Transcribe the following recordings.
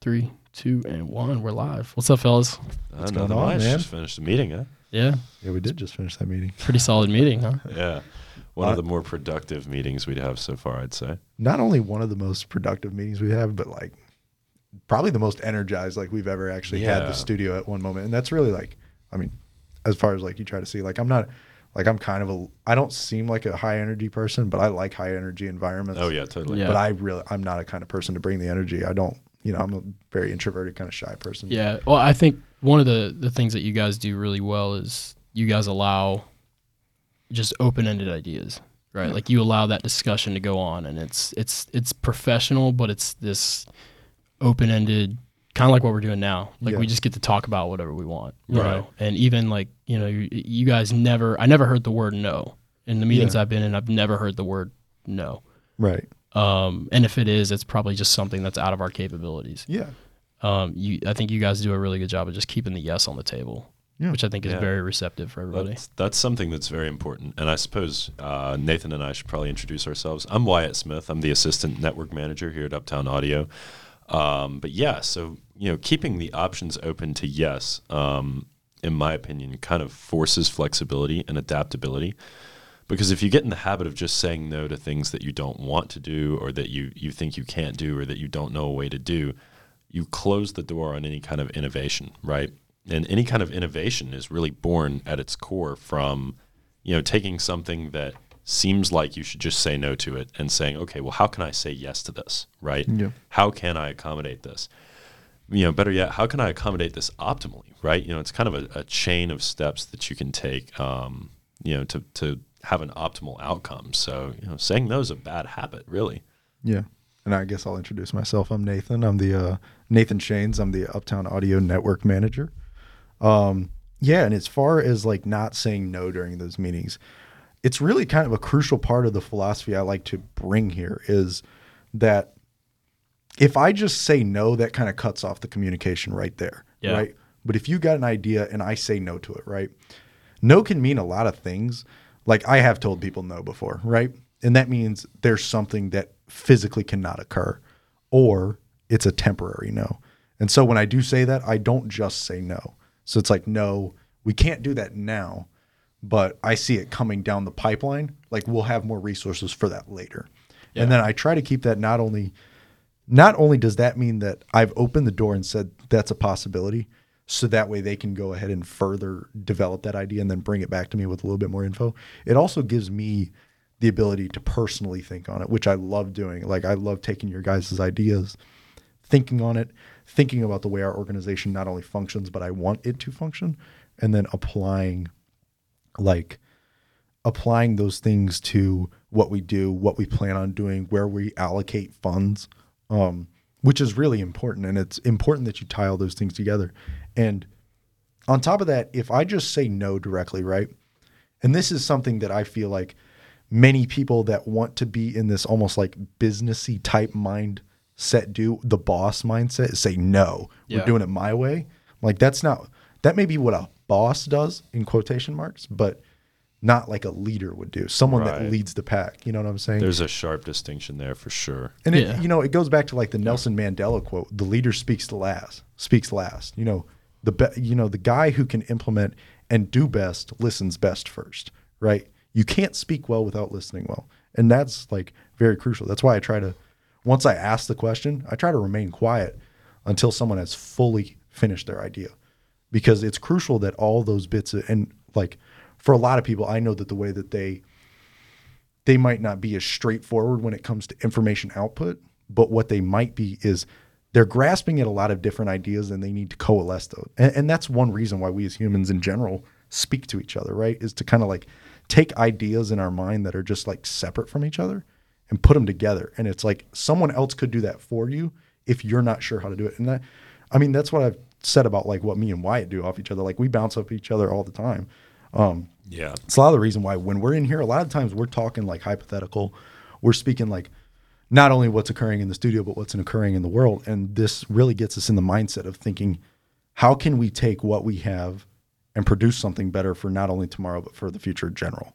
Three, two, and one. We're live. What's up, fellas? What's nothing going on, much. man? Just finished the meeting, huh? Yeah, Yeah, we did just finish that meeting. pretty solid meeting, huh? Yeah. One Uh, of the more productive meetings we'd have so far, I'd say. Not only one of the most productive meetings we have, but like probably the most energized like we've ever actually had the studio at one moment. And that's really like, I mean, as far as like you try to see, like I'm not, like I'm kind of a, I don't seem like a high energy person, but I like high energy environments. Oh yeah, totally. Yeah. But I really, I'm not a kind of person to bring the energy. I don't, you know, I'm a very introverted kind of shy person. Yeah. Well, I think one of the the things that you guys do really well is you guys allow just open ended ideas, right? Like you allow that discussion to go on, and it's it's it's professional, but it's this open ended. Kind of like what we're doing now. Like we just get to talk about whatever we want, you Right. know. And even like you know, you, you guys never. I never heard the word no in the meetings Yeah. I've been in. I've never heard the word no. Right. Um, and if it is, it's probably just something that's out of our capabilities. Yeah. Um, you, I think you guys do a really good job of just keeping the yes on the table, Yeah. which I think is Yeah. very receptive for everybody. That's, that's something that's very important. And I suppose uh, Nathan and I should probably introduce ourselves. I'm Wyatt Smith. I'm the assistant network manager here at Uptown Audio. Um, but yeah, so you know, keeping the options open to yes, um, in my opinion, kind of forces flexibility and adaptability. Because if you get in the habit of just saying no to things that you don't want to do, or that you you think you can't do, or that you don't know a way to do, you close the door on any kind of innovation, right? And any kind of innovation is really born at its core from, you know, taking something that seems like you should just say no to it and saying, okay, well, how can I say yes to this, right? Yeah. How can I accommodate this? You know, better yet, how can I accommodate this optimally, right? You know, it's kind of a, a chain of steps that you can take, um, you know, to to have an optimal outcome. So, you know, saying no is a bad habit, really. Yeah. And I guess I'll introduce myself. I'm Nathan. I'm the uh, Nathan Shanes. I'm the Uptown Audio Network Manager. Um, yeah, and as far as like not saying no during those meetings, it's really kind of a crucial part of the philosophy I like to bring here is that if I just say no, that kind of cuts off the communication right there. Yeah. Right. But if you got an idea and I say no to it, right? No can mean a lot of things. Like I have told people no before, right? And that means there's something that physically cannot occur or it's a temporary no. And so when I do say that, I don't just say no. So it's like, no, we can't do that now, but I see it coming down the pipeline. Like we'll have more resources for that later. And then I try to keep that not only not only does that mean that I've opened the door and said that's a possibility, so that way they can go ahead and further develop that idea and then bring it back to me with a little bit more info. It also gives me the ability to personally think on it, which I love doing. Like I love taking your guys' ideas, thinking on it, thinking about the way our organization not only functions, but I want it to function, and then applying like applying those things to what we do, what we plan on doing, where we allocate funds, um, which is really important. And it's important that you tie all those things together. And on top of that, if I just say no directly, right? And this is something that I feel like many people that want to be in this almost like businessy type mindset do, the boss mindset, is say no, Yeah. we're doing it my way. Like that's not that may be what a boss does in quotation marks, but not like a leader would do. Someone that leads the pack. You know what I'm saying? There's a sharp distinction there for sure. And it, you know, it goes back to like the Nelson Mandela quote: "The leader speaks the last, speaks last." You know, the be- you know the guy who can implement and do best listens best first, right? You can't speak well without listening well, and that's like very crucial. That's why I try to, once I ask the question, I try to remain quiet until someone has fully finished their idea, because it's crucial that all those bits of, and like for a lot of people, I know that the way that they they might not be as straightforward when it comes to information output, but what they might be is they're grasping at a lot of different ideas and they need to coalesce those. And, and that's one reason why we as humans in general speak to each other, right? Is to kind of like take ideas in our mind that are just like separate from each other and put them together. And it's like someone else could do that for you if you're not sure how to do it. And that, I mean, that's what I've said about like what me and Wyatt do off each other. Like we bounce off each other all the time. Um, Yeah. it's a lot of the reason why when we're in here, a lot of times we're talking like hypothetical. We're speaking like not only what's occurring in the studio, but what's occurring in the world. And this really gets us in the mindset of thinking, how can we take what we have and produce something better for not only tomorrow, but for the future in general?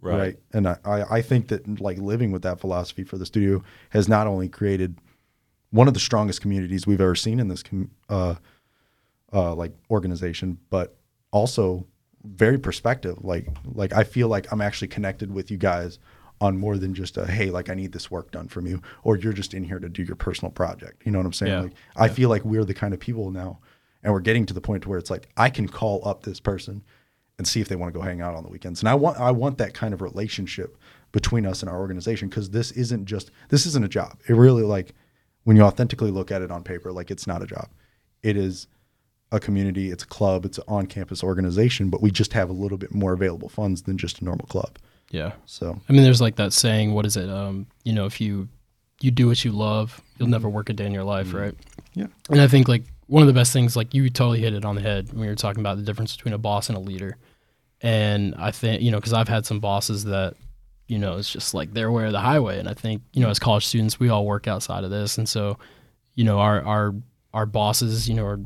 Right. And I, I I think that like living with that philosophy for the studio has not only created one of the strongest communities we've ever seen in this com- uh, uh, like organization, but also very perspective. Like like I feel like I'm actually connected with you guys on more than just a hey, like I need this work done from you, or you're just in here to do your personal project. You know what I'm saying? Yeah. Like I feel like we're the kind of people now, and we're getting to the point where it's like I can call up this person and see if they want to go hang out on the weekends. And I want I want that kind of relationship between us and our organization because this isn't just this isn't a job. It really like when you authentically look at it on paper, like it's not a job. It is a community, it's a club, it's an on-campus organization, but we just have a little bit more available funds than just a normal club. Yeah. So I mean, there's like that saying, what is it? Um, you know, if you you do what you love, you'll never work a day in your life, right? Yeah. And I think like one of the best things, like you totally hit it on the head when you were talking about the difference between a boss and a leader. And I think you know, because I've had some bosses that, you know, it's just like they're aware of the highway, and I think you know, as college students, we all work outside of this, and so, you know, our our our bosses, you know, are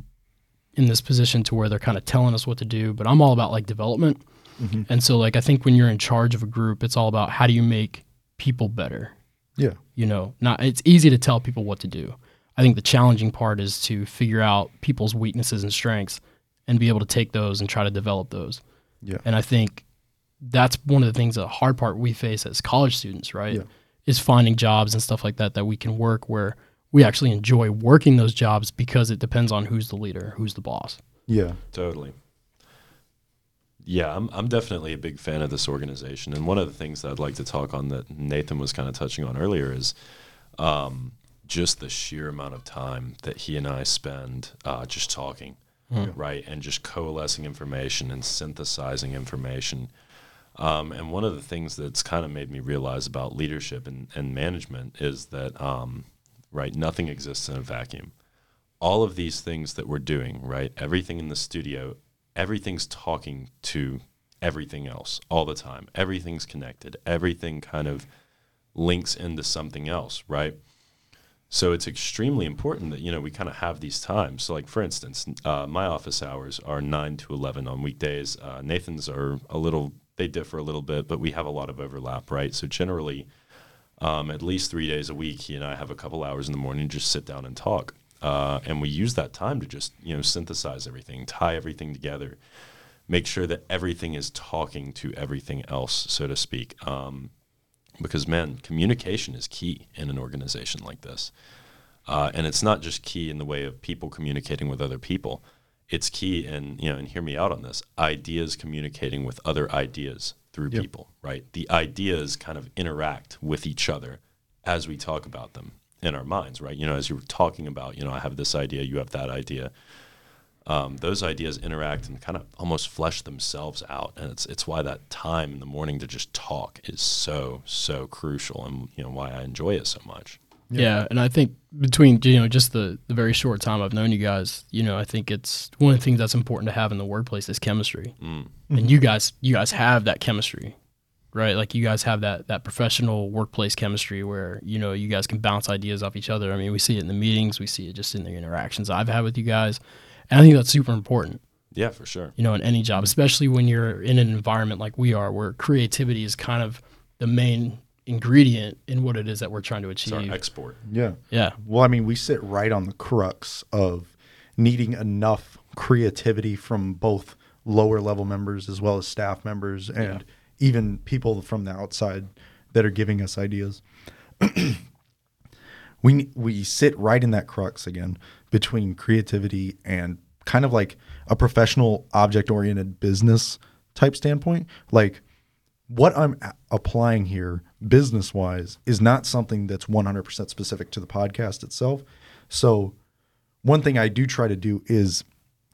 in this position to where they're kind of telling us what to do. But I'm all about like development. Mm-hmm. And so, like, I think when you're in charge of a group, it's all about how do you make people better. yeah. You know, not it's easy to tell people what to do. I think the challenging part is to figure out people's weaknesses and strengths and be able to take those and try to develop those. Yeah. And I think that's one of the things, the hard part we face as college students, right? Yeah. Is finding jobs and stuff like that that we can work where we actually enjoy working those jobs because it depends on who's the leader, who's the boss. Yeah. Totally. Yeah, I'm I'm definitely a big fan of this organization, and one of the things that I'd like to talk on that Nathan was kind of touching on earlier is um, just the sheer amount of time that he and I spend uh, just talking, right, and just coalescing information and synthesizing information. Um, and one of the things that's kind of made me realize about leadership and, and management is that, um, right, nothing exists in a vacuum all of these things that we're doing, right? Everything in the studio, everything's talking to everything else all the time. Everything's connected. Everything kind of links into something else, right? So it's extremely important that you know we kind of have these times. So, like for instance, uh, my office hours are nine to eleven on weekdays. Uh, Nathan's are a little; they differ a little bit, but we have a lot of overlap, right? So generally, um, at least three days a week, he and I have a couple hours in the morning, just sit down and talk, uh, and we use that time to just you know synthesize everything, tie everything together, make sure that everything is talking to everything else, so to speak. Um, because man, communication is key in an organization like this, uh, and it's not just key in the way of people communicating with other people. It's key in you know, and hear me out on this: ideas communicating with other ideas through Yep. people. Right? The ideas kind of interact with each other as we talk about them in our minds. Right? You know, as you were talking about, you know, I have this idea, you have that idea. Um, those ideas interact and kind of almost flesh themselves out, and it's it's why that time in the morning to just talk is so so crucial, and you know why I enjoy it so much. Yeah. and I think between you know just the the very short time I've known you guys, you know, I think it's one of the things that's important to have in the workplace is chemistry. And you guys you guys have that chemistry. Right? Like you guys have that that professional workplace chemistry where, you know, you guys can bounce ideas off each other. I mean, we see it in the meetings, we see it just in the interactions I've had with you guys. And I think that's super important, Yeah, for sure. you know, in any job, especially when you're in an environment like we are where creativity is kind of the main ingredient in what it is that we're trying to It's our achieve. export. Yeah. yeah. Well, I mean, we sit right on the crux of needing enough creativity from both lower level members as well as staff members and even people from the outside that are giving us ideas. we we sit right in that crux again between creativity and kind of like a professional object oriented business type standpoint like what i'm applying here business wise is not something that's 100% specific to the podcast itself so one thing i do try to do is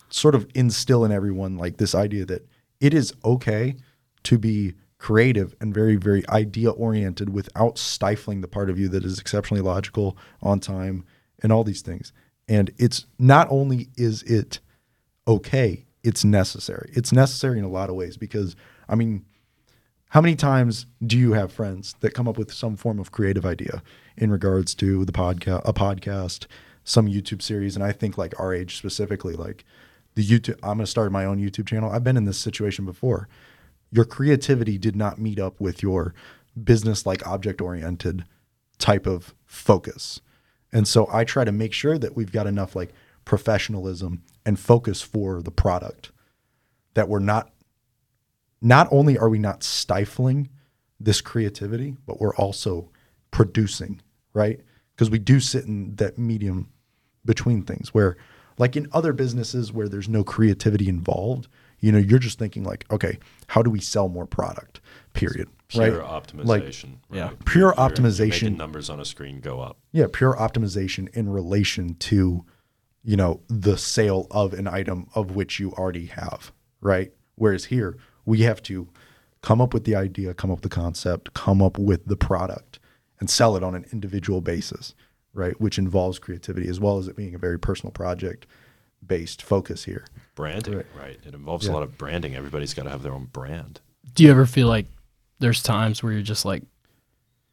sort of instill in everyone like this idea that it is okay to be creative and very very idea oriented without stifling the part of you that is exceptionally logical on time and all these things and it's not only is it okay it's necessary it's necessary in a lot of ways because i mean how many times do you have friends that come up with some form of creative idea in regards to the podcast, a podcast, some YouTube series? And I think like our age specifically, like the YouTube, I'm going to start my own YouTube channel. I've been in this situation before. Your creativity did not meet up with your business like object oriented type of focus. And so I try to make sure that we've got enough like professionalism and focus for the product that we're not not only are we not stifling this creativity, but we're also producing, right? Because we do sit in that medium between things where like in other businesses where there's no creativity involved, you know, you're just thinking like, okay, how do we sell more product? Period. Pure right? optimization. yeah. right? Pure You're- you're optimization. making numbers on a screen go up. Yeah, pure optimization in relation to, you know, the sale of an item of which you already have, right? Whereas here, we have to come up with the idea, come up with the concept, come up with the product and sell it on an individual basis, right? Which involves creativity as well as it being a very personal project based focus here. Branding, Right. right? It involves Yeah. a lot of branding. Everybody's got to have their own brand. Do you ever feel like there's times where you're just like,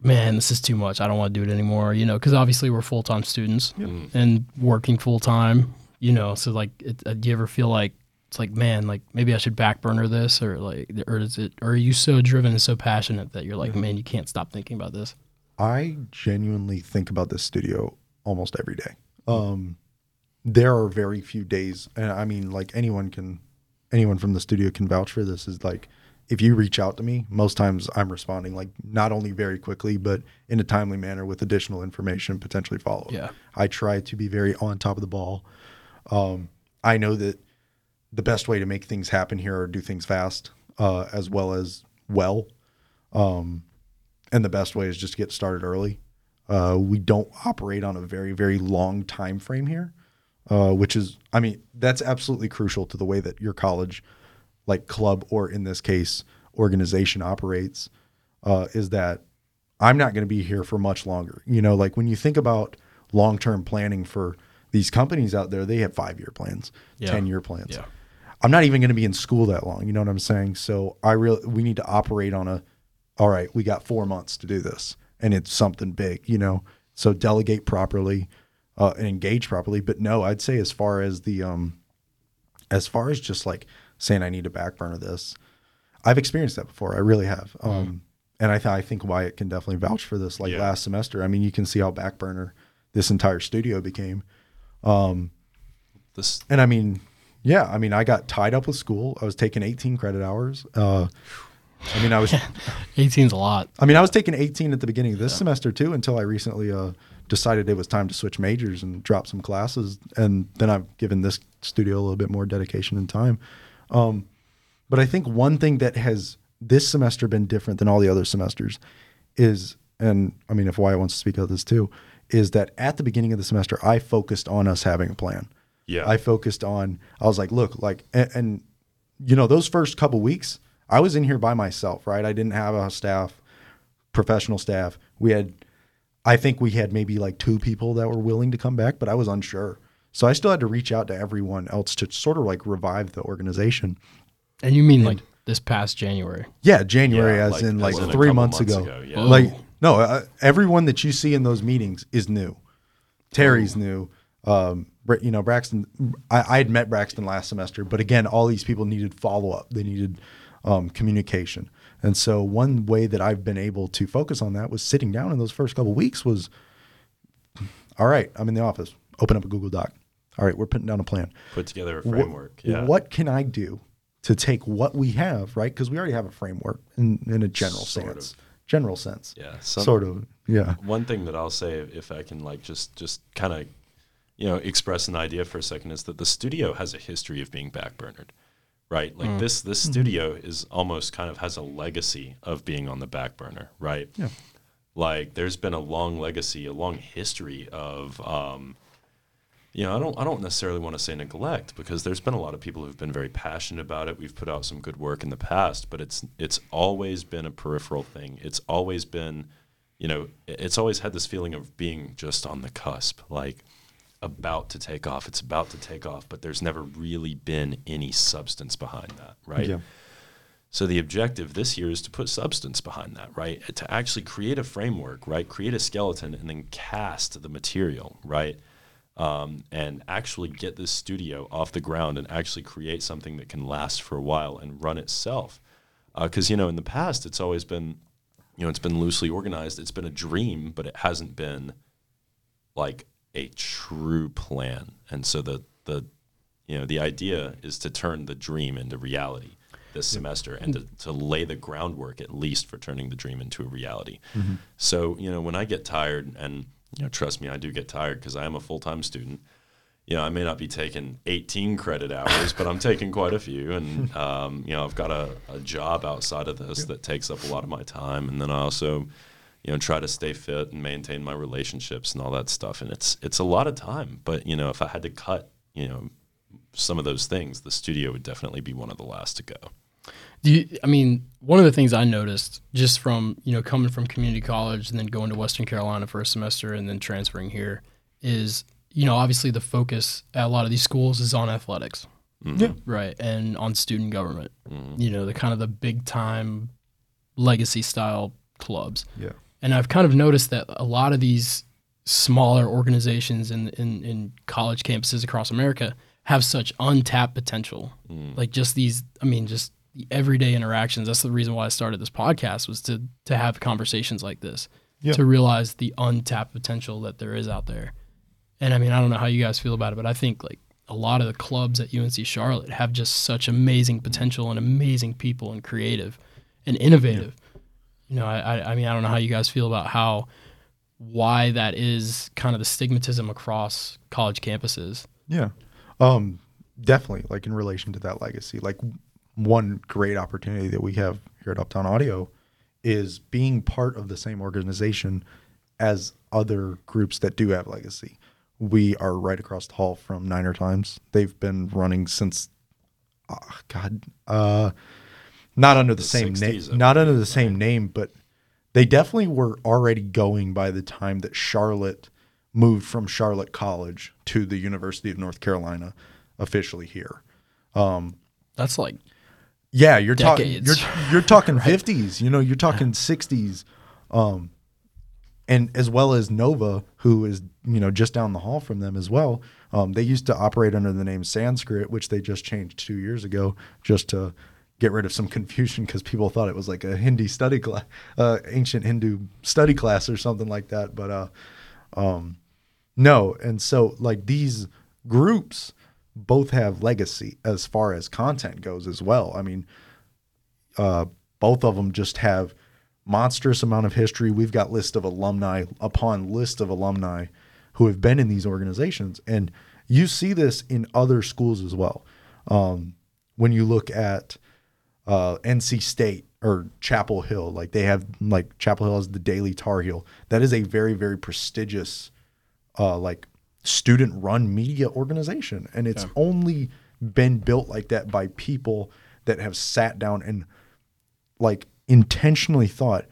man, this is too much. I don't want to do it anymore. You know, because obviously we're full time students and working full time. You know, so like, it, uh, do you ever feel like it's like, man, like maybe I should back burner this, or like, or is it, or are you so driven and so passionate that you're like, man, you can't stop thinking about this? I genuinely think about this studio almost every day. Um, there are very few days, and I mean, like anyone can, anyone from the studio can vouch for this. Is like, if you reach out to me, most times I'm responding like not only very quickly, but in a timely manner with additional information, potentially follow. Yeah. I try to be very on top of the ball. Um, I know that the best way to make things happen here are do things fast, uh, as well as well. Um, and the best way is just to get started early. Uh, we don't operate on a very very long time frame here, uh, which is I mean that's absolutely crucial to the way that your college, like club or in this case organization operates. Uh, is that I'm not going to be here for much longer. You know, like when you think about long term planning for these companies out there, they have five year plans, Yeah. ten year plans. Yeah. I'm not even going to be in school that long. You know what I'm saying? So I really we need to operate on a all right, we got 4 months to do this and it's something big, you know. So delegate properly uh, and engage properly, but no, I'd say as far as the um as far as just like saying I need to back burner this, I've experienced that before. I really have. Um and I th- I think Wyatt can definitely vouch for this like Yeah. last semester. I mean, you can see how back burner this entire studio became. This And I mean, yeah, I mean, I got tied up with school. I was taking 18 credit hours. Uh, I mean, I was, 18's a lot. I mean, I was taking 18 at the beginning of this semester too, until I recently uh, decided it was time to switch majors and drop some classes. And then I've given this studio a little bit more dedication and time. Um, but I think one thing that has this semester been different than all the other semesters is, and I mean, if Wyatt wants to speak of this too, is that at the beginning of the semester, I focused on us having a plan. Yeah. I focused on, I was like, look, like, and, and you know, those first couple weeks, I was in here by myself, right? I didn't have a staff, professional staff. We had, I think we had maybe like two people that were willing to come back, but I was unsure. So I still had to reach out to everyone else to sort of like revive the organization. And you mean like this past January? Yeah, January, Yeah, as like- in like as in a three couple months, months ago. ago, yeah. Like Oh. no, uh, everyone that you see in those meetings is new. Terry's new. Um, you know, Braxton. I, I had met Braxton last semester, but again, all these people needed follow up. They needed um, communication, and so one way that I've been able to focus on that was sitting down in those first couple weeks. Was all right. I'm in the office. Open up a Google Doc. All right, we're putting down a plan. put together a framework. yeah. What can I do to take what we have, right? Because we already have a framework in, in a general Sort sense. General sense. Yeah. Some, Sort of. Yeah. One thing that I'll say, if I can, like, just just kind of, you know, express an idea for a second, is that the studio has a history of being backburnered, right? Like this this studio is almost kind of has a legacy of being on the back burner, right? Yeah. Like there's been a long legacy, a long history of. Um, you know, I don't I don't necessarily want to say neglect because there's been a lot of people who've been very passionate about it. We've put out some good work in the past, but it's it's always been a peripheral thing. It's always been, you know, it's always had this feeling of being just on the cusp, like about to take off. It's about to take off, but there's never really been any substance behind that, right? Yeah. So the objective this year is to put substance behind that, right? To actually create a framework, right? Create a skeleton and then cast the material, right? Um, and actually get this studio off the ground and actually create something that can last for a while and run itself. Because you know, in the past, it's always been, you know, it's been loosely organized. It's been a dream, but it hasn't been like a true plan. And so the the you know the idea is to turn the dream into reality this semester and to, to lay the groundwork at least for turning the dream into a reality. So, you know, when I get tired and you know, trust me, I do get tired because I am a full-time student. You know, I may not be taking 18 credit hours, but I'm taking quite a few. And, um, you know, I've got a, a job outside of this that takes up a lot of my time. And then I also, you know, try to stay fit and maintain my relationships and all that stuff. And it's, it's a lot of time. But, you know, if I had to cut, you know, some of those things, the studio would definitely be one of the last to go. Do you, I mean, one of the things I noticed just from, you know, coming from community college and then going to Western Carolina for a semester and then transferring here is, you know, obviously the focus at a lot of these schools is on athletics. Mm-hmm. Yeah. Right. And on student government, mm-hmm. you know, the kind of the big time legacy style clubs. Yeah. And I've kind of noticed that a lot of these smaller organizations in, in, in college campuses across America have such untapped potential. Mm. Like just these, I mean, just the everyday interactions. That's the reason why I started this podcast was to to have conversations like this, Yeah. to realize the untapped potential that there is out there. And I mean, I don't know how you guys feel about it, but I think like a lot of the clubs at UNC Charlotte have just such amazing potential and amazing people and creative and innovative. You know, I, I mean, I don't know how you guys feel about how why that is kind of the stigmatism across college campuses. Yeah. Um, definitely like in relation to that legacy, like one great opportunity that we have here at Uptown Audio is being part of the same organization as other groups that do have legacy. We are right across the hall from Niner Times. They've been running since, ah, God, uh, not under the, The same name, not under believe, the same name, but they definitely were already going by the time that Charlotte moved from Charlotte College to the University of North Carolina officially here. That's like Yeah, you're talking you're you're talking 50s, you know, you're talking 60s. Um and as well as Nova, who is, you know, just down the hall from them as well. Um, they used to operate under the name Sanskrit, which they just changed two years ago just to get rid of some confusion because people thought it was like a Hindi study class, uh, ancient Hindu study class or something like that. But uh, um, no, and so like these groups both have legacy as far as content goes as well. I mean, uh, both of them just have monstrous amount of history. We've got list of alumni upon list of alumni who have been in these organizations, and you see this in other schools as well. Um, when you look at uh, NC State or Chapel Hill, like they have like Chapel Hill has the Daily Tar Heel. That is a very very prestigious uh, like student run media organization. And it's only been built like that by people that have sat down and like intentionally thought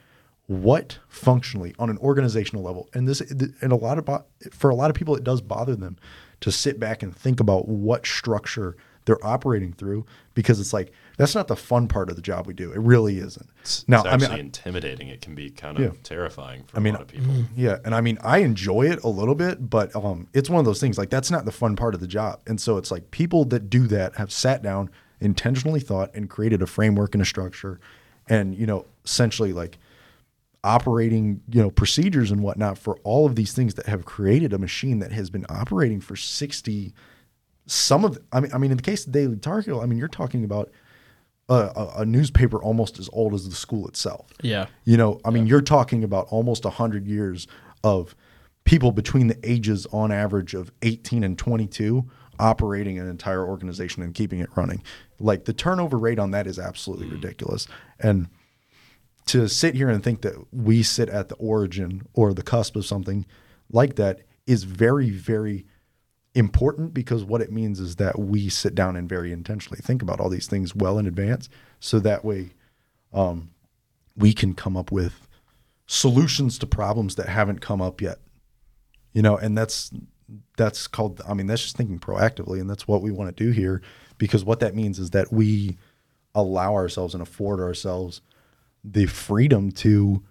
what functionally on an organizational level. And this and a lot of for a lot of people it does bother them to sit back and think about what structure they're operating through because it's like that's not the fun part of the job we do it really isn't It's, now it's i mean intimidating. It can be kind of Yeah. terrifying for I mean, a lot of people. Yeah, and I mean, I enjoy it a little bit, but um, it's one of those things like that's not the fun part of the job. And so it's like people that do that have sat down, intentionally thought, and created a framework and a structure, and you know, essentially like operating, you know, procedures and whatnot for all of these things that have created a machine that has been operating for sixty. Some of, I mean, I mean, in the case of Daily Tar Heel, I mean, you're talking about a, a, newspaper almost as old as the school itself. yeah. You know, I mean, you're talking about almost 100 years of people between the ages on average of 18 and 22 operating an entire organization and keeping it running. Like the turnover rate on that is absolutely mm. ridiculous. And to sit here and think that we sit at the origin or the cusp of something like that is very, very important because what it means is that we sit down and very intentionally think about all these things well in advance. So that way, um, we can come up with solutions to problems that haven't come up yet. You know, and that's that's called I mean that's just thinking proactively and that's what we want to do here because what that means is that we allow ourselves and afford ourselves the freedom to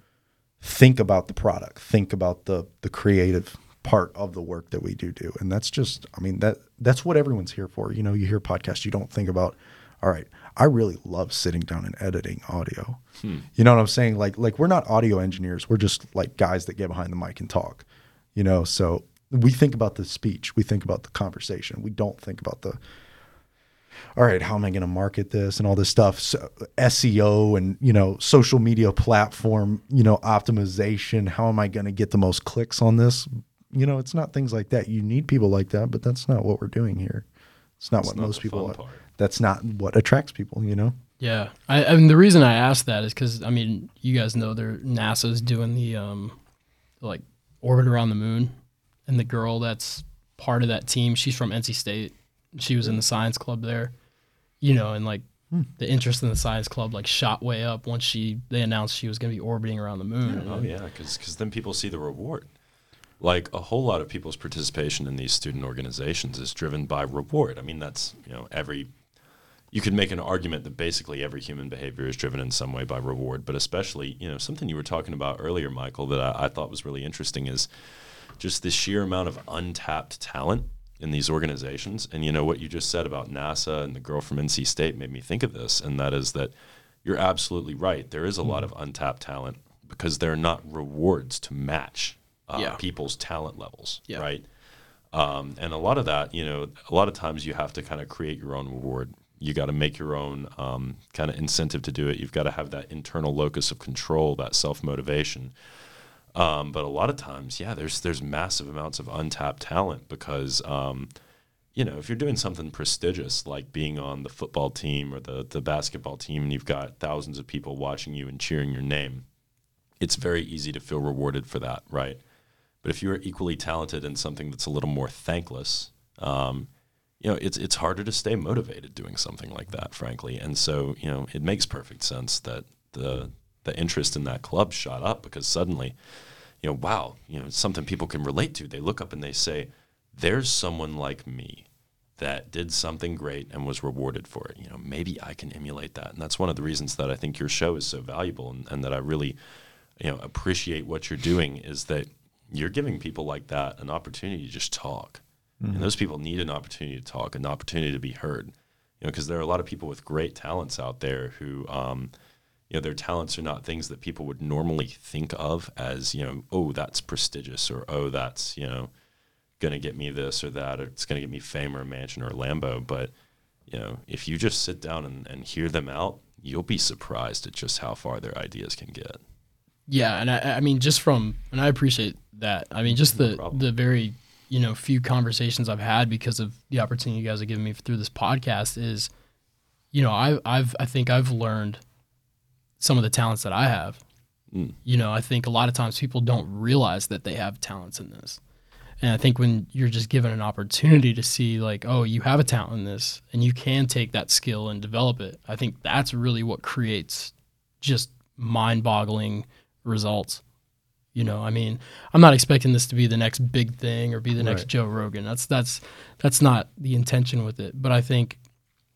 think about the product, think about the the creative part of the work that we do do. And that's just I mean that that's what everyone's here for. You know, you hear podcasts, you don't think about all right, I really love sitting down and editing audio. Hmm. You know what I'm saying? Like like we're not audio engineers. We're just like guys that get behind the mic and talk. You know, so We think about the speech, we think about the conversation. We don't think about the all right, how am I going to market this and all this stuff? So, SEO and you know social media platform, you know optimization. How am I going to get the most clicks on this? You know, it's not things like that. You need people like that, but that's not what we're doing here. It's not It's what not most people. fun part. That's not what attracts people. You know. Yeah, I, I mean the reason I asked that is because I mean you guys know there NASA's doing the um, like orbit around the moon, and the girl that's part of that team, she's from NC State. She was in the science club there, you know, and like the interest in the science club like shot way up once she they announced she was going to be orbiting around the moon. Oh yeah, because because then people see the reward. Like a whole lot of people's participation in these student organizations is driven by reward. I mean, that's you know every. You could make an argument that basically every human behavior is driven in some way by reward, but especially you know something you were talking about earlier, Michael, that I, I thought was really interesting is just the sheer amount of untapped talent in these organizations. And you know what you just said about NASA and the girl from NC State made me think of this, and that is that you're absolutely right. There is a lot mm-hmm. of untapped talent because there are not rewards to match uh, Yeah. people's talent levels, Yeah. right? Um, and a lot of that, you know, a lot of times you have to kind of create your own reward. You got to make your own um, kind of incentive to do it. You've got to have that internal locus of control, that self motivation. Um, but a lot of times, yeah, there's there's massive amounts of untapped talent because um, you know if you're doing something prestigious like being on the football team or the the basketball team, and you've got thousands of people watching you and cheering your name, it's very easy to feel rewarded for that, right? But if you're equally talented in something that's a little more thankless, um, you know, it's it's harder to stay motivated doing something like that, frankly. And so, you know, it makes perfect sense that the the interest in that club shot up because suddenly, you know, wow, you know, it's something people can relate to. They look up and they say, "There's someone like me that did something great and was rewarded for it. You know, maybe I can emulate that." And that's one of the reasons that I think your show is so valuable and, and that I really, you know, appreciate what you're doing is that you're giving people like that an opportunity to just talk. And those people need an opportunity to talk, an opportunity to be heard. You know, because there are a lot of people with great talents out there who, um, you know, their talents are not things that people would normally think of as, you know, oh, that's prestigious or oh, that's, you know, going to get me this or that or it's going to get me fame or a mansion or a Lambo. But, you know, if you just sit down and, and hear them out, you'll be surprised at just how far their ideas can get. Yeah, and I, I mean, just from and I appreciate that. I mean, just the problem. the very you know few conversations I've had because of the opportunity you guys have given me through this podcast is, you know, I I've I think I've learned some of the talents that I have. Mm. You know, I think a lot of times people don't realize that they have talents in this. And I think when you're just given an opportunity to see, like, oh, you have a talent in this and you can take that skill and develop it, I think that's really what creates just mind boggling results. You know, I mean, I'm not expecting this to be the next big thing or be the next Right. Joe Rogan. That's that's that's not the intention with it. But I think,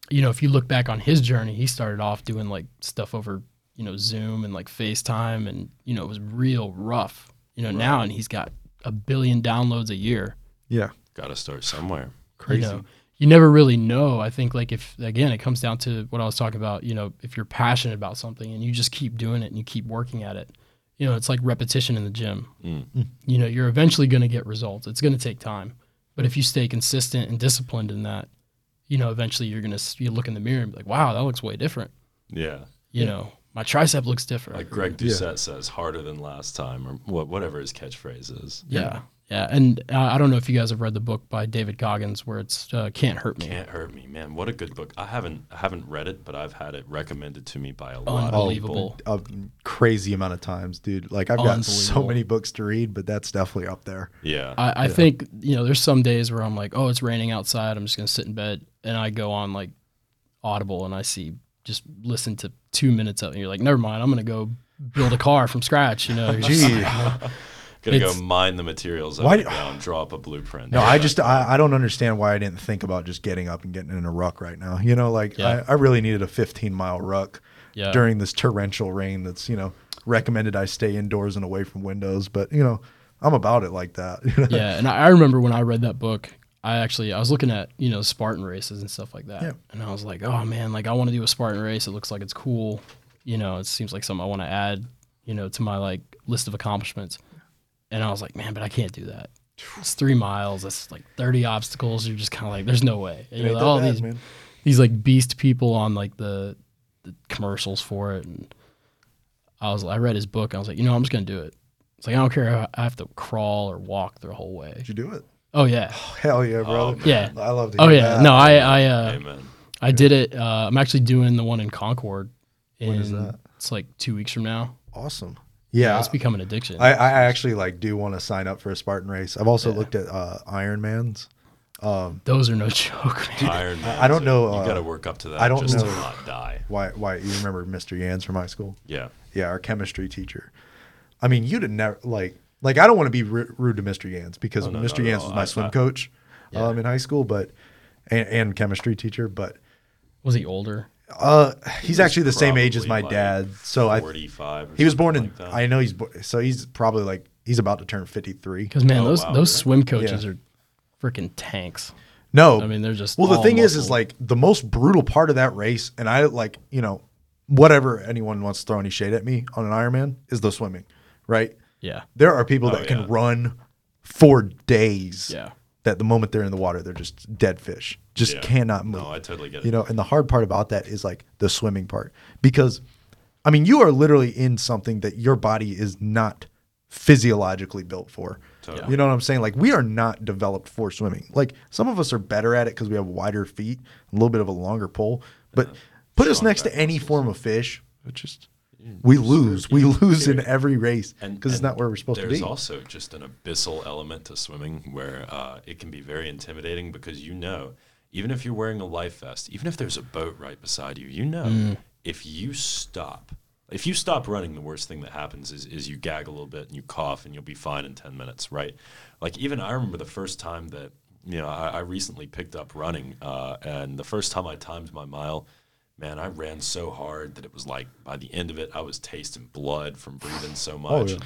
you know, if you look back on his journey, he started off doing like stuff over, you know, Zoom and like FaceTime and, you know, it was real rough. You know, now and he's got a billion downloads a year. Yeah. Got to start somewhere. Crazy. You know, you never really know. I think like if again it comes down to what I was talking about, you know, if you're passionate about something and you just keep doing it and you keep working at it, you know, it's like repetition in the gym. Mm. You know, you're eventually going to get results. It's going to take time. But if you stay consistent and disciplined in that, you know, eventually you're going to you look in the mirror and be like, "Wow, that looks way different." Yeah. You know, my tricep looks different. Like Greg Yeah. Doucette says, harder than last time, or what, whatever his catchphrase is. yeah. Yeah, and uh, I don't know if you guys have read the book by David Goggins where it's uh, "Can't Hurt Me." Can't hurt me, man. What a good book. I haven't I haven't read it, but I've had it recommended to me by a lot of Unbelievable. people. a crazy amount of times, dude. Like I've got so many books to read, but that's definitely up there. Yeah. I, I think you know there's some days where I'm like, oh, it's raining outside. I'm just gonna sit in bed, and I go on like Audible, and I see just listen to two minutes of it. And you're like, never mind. I'm gonna go build a car from scratch. You know, You're just Gee. like, Gonna it's- go mine the materials Why up do- and down, draw up a blueprint. No, I just I, I don't understand why I didn't think about just getting up and getting in a ruck right now. You know, like Yeah. I, I really needed a 15 mile ruck Yeah. during this torrential rain. That's you know recommended I stay indoors and away from windows, but you know I'm about it like that. yeah, and I I remember when I read that book, I actually I was looking at you know Spartan races and stuff like that, Yeah. and I was like, oh man, like I want to do a Spartan race. It looks like it's cool. You know, it seems like something I want to add. You know, to my like list of accomplishments. And I was like, man, but I can't do that. It's three miles. That's like thirty obstacles. You're just kind of like, there's no way. And you're like, all bad, these man. these like beast people on like the, the commercials for it, and I was I read his book. And I was like, you know, I'm just gonna do it. It's like I don't care. if I have to crawl or walk the whole way. Did you do it? Oh yeah, Hell yeah, brother. man. yeah. I love to Oh yeah. that. No, I I uh, Amen. I did it. Uh, I'm actually doing the one in Concord. When is that? It's like two weeks from now. Awesome. Yeah, it's become an addiction. I, I actually like do want to sign up for a Spartan race. I've also Yeah. looked at uh, Ironmans. Um, Those are no joke. man. Ironman. I don't know, You uh, got to work up to that. I don't just know. to not die. why? Why you remember Mr. Yans from high school? Yeah. Yeah, our chemistry teacher. I mean, you'd have never like like I don't want to be ru- rude to Mr. Yans because Oh, no, Mr. not at Yans all. was my I- swim I- coach Yeah. um, in high school, but and, and chemistry teacher. But Was he older? Uh, he's was actually the same age as my like, dad. So I 45. he was born in. like. I know he's bo- so he's probably like he's about to turn fifty three. Because man, Oh, those wow, those really? swim coaches Yeah. are freaking tanks. No, I mean, they're just Well, the all thing is, is like the most brutal part of that race, and I like, you know, whatever anyone wants to throw any shade at me on an Ironman is the swimming, right? yeah, There are people Oh, that can run for days. yeah. That the moment they're in the water, they're just dead fish, just Yeah. cannot move. No, I totally get it. you know, and the hard part about that is like the swimming part because, I mean, you are literally in something that your body is not physiologically built for. Totally. You know what I'm saying? Like we are not developed for swimming. Like some of us are better at it because we have wider feet, a little bit of a longer pole. But put us next to any muscles. form of fish, it just we lose. We lose in every race because it's not where we're supposed to be. there's also just an abyssal element to swimming where uh, it can be very intimidating because you know, even if you're wearing a life vest, even if there's a boat right beside you, you know, Mm. if you stop, if you stop running, the worst thing that happens is, is you gag a little bit and you cough and you'll be fine in 10 minutes, right? Like, even I remember the first time that, you know, I, I recently picked up running, uh, and the first time I timed my mile, man, I ran so hard that it was like by the end of it, I was tasting blood from breathing so much. Oh, yeah.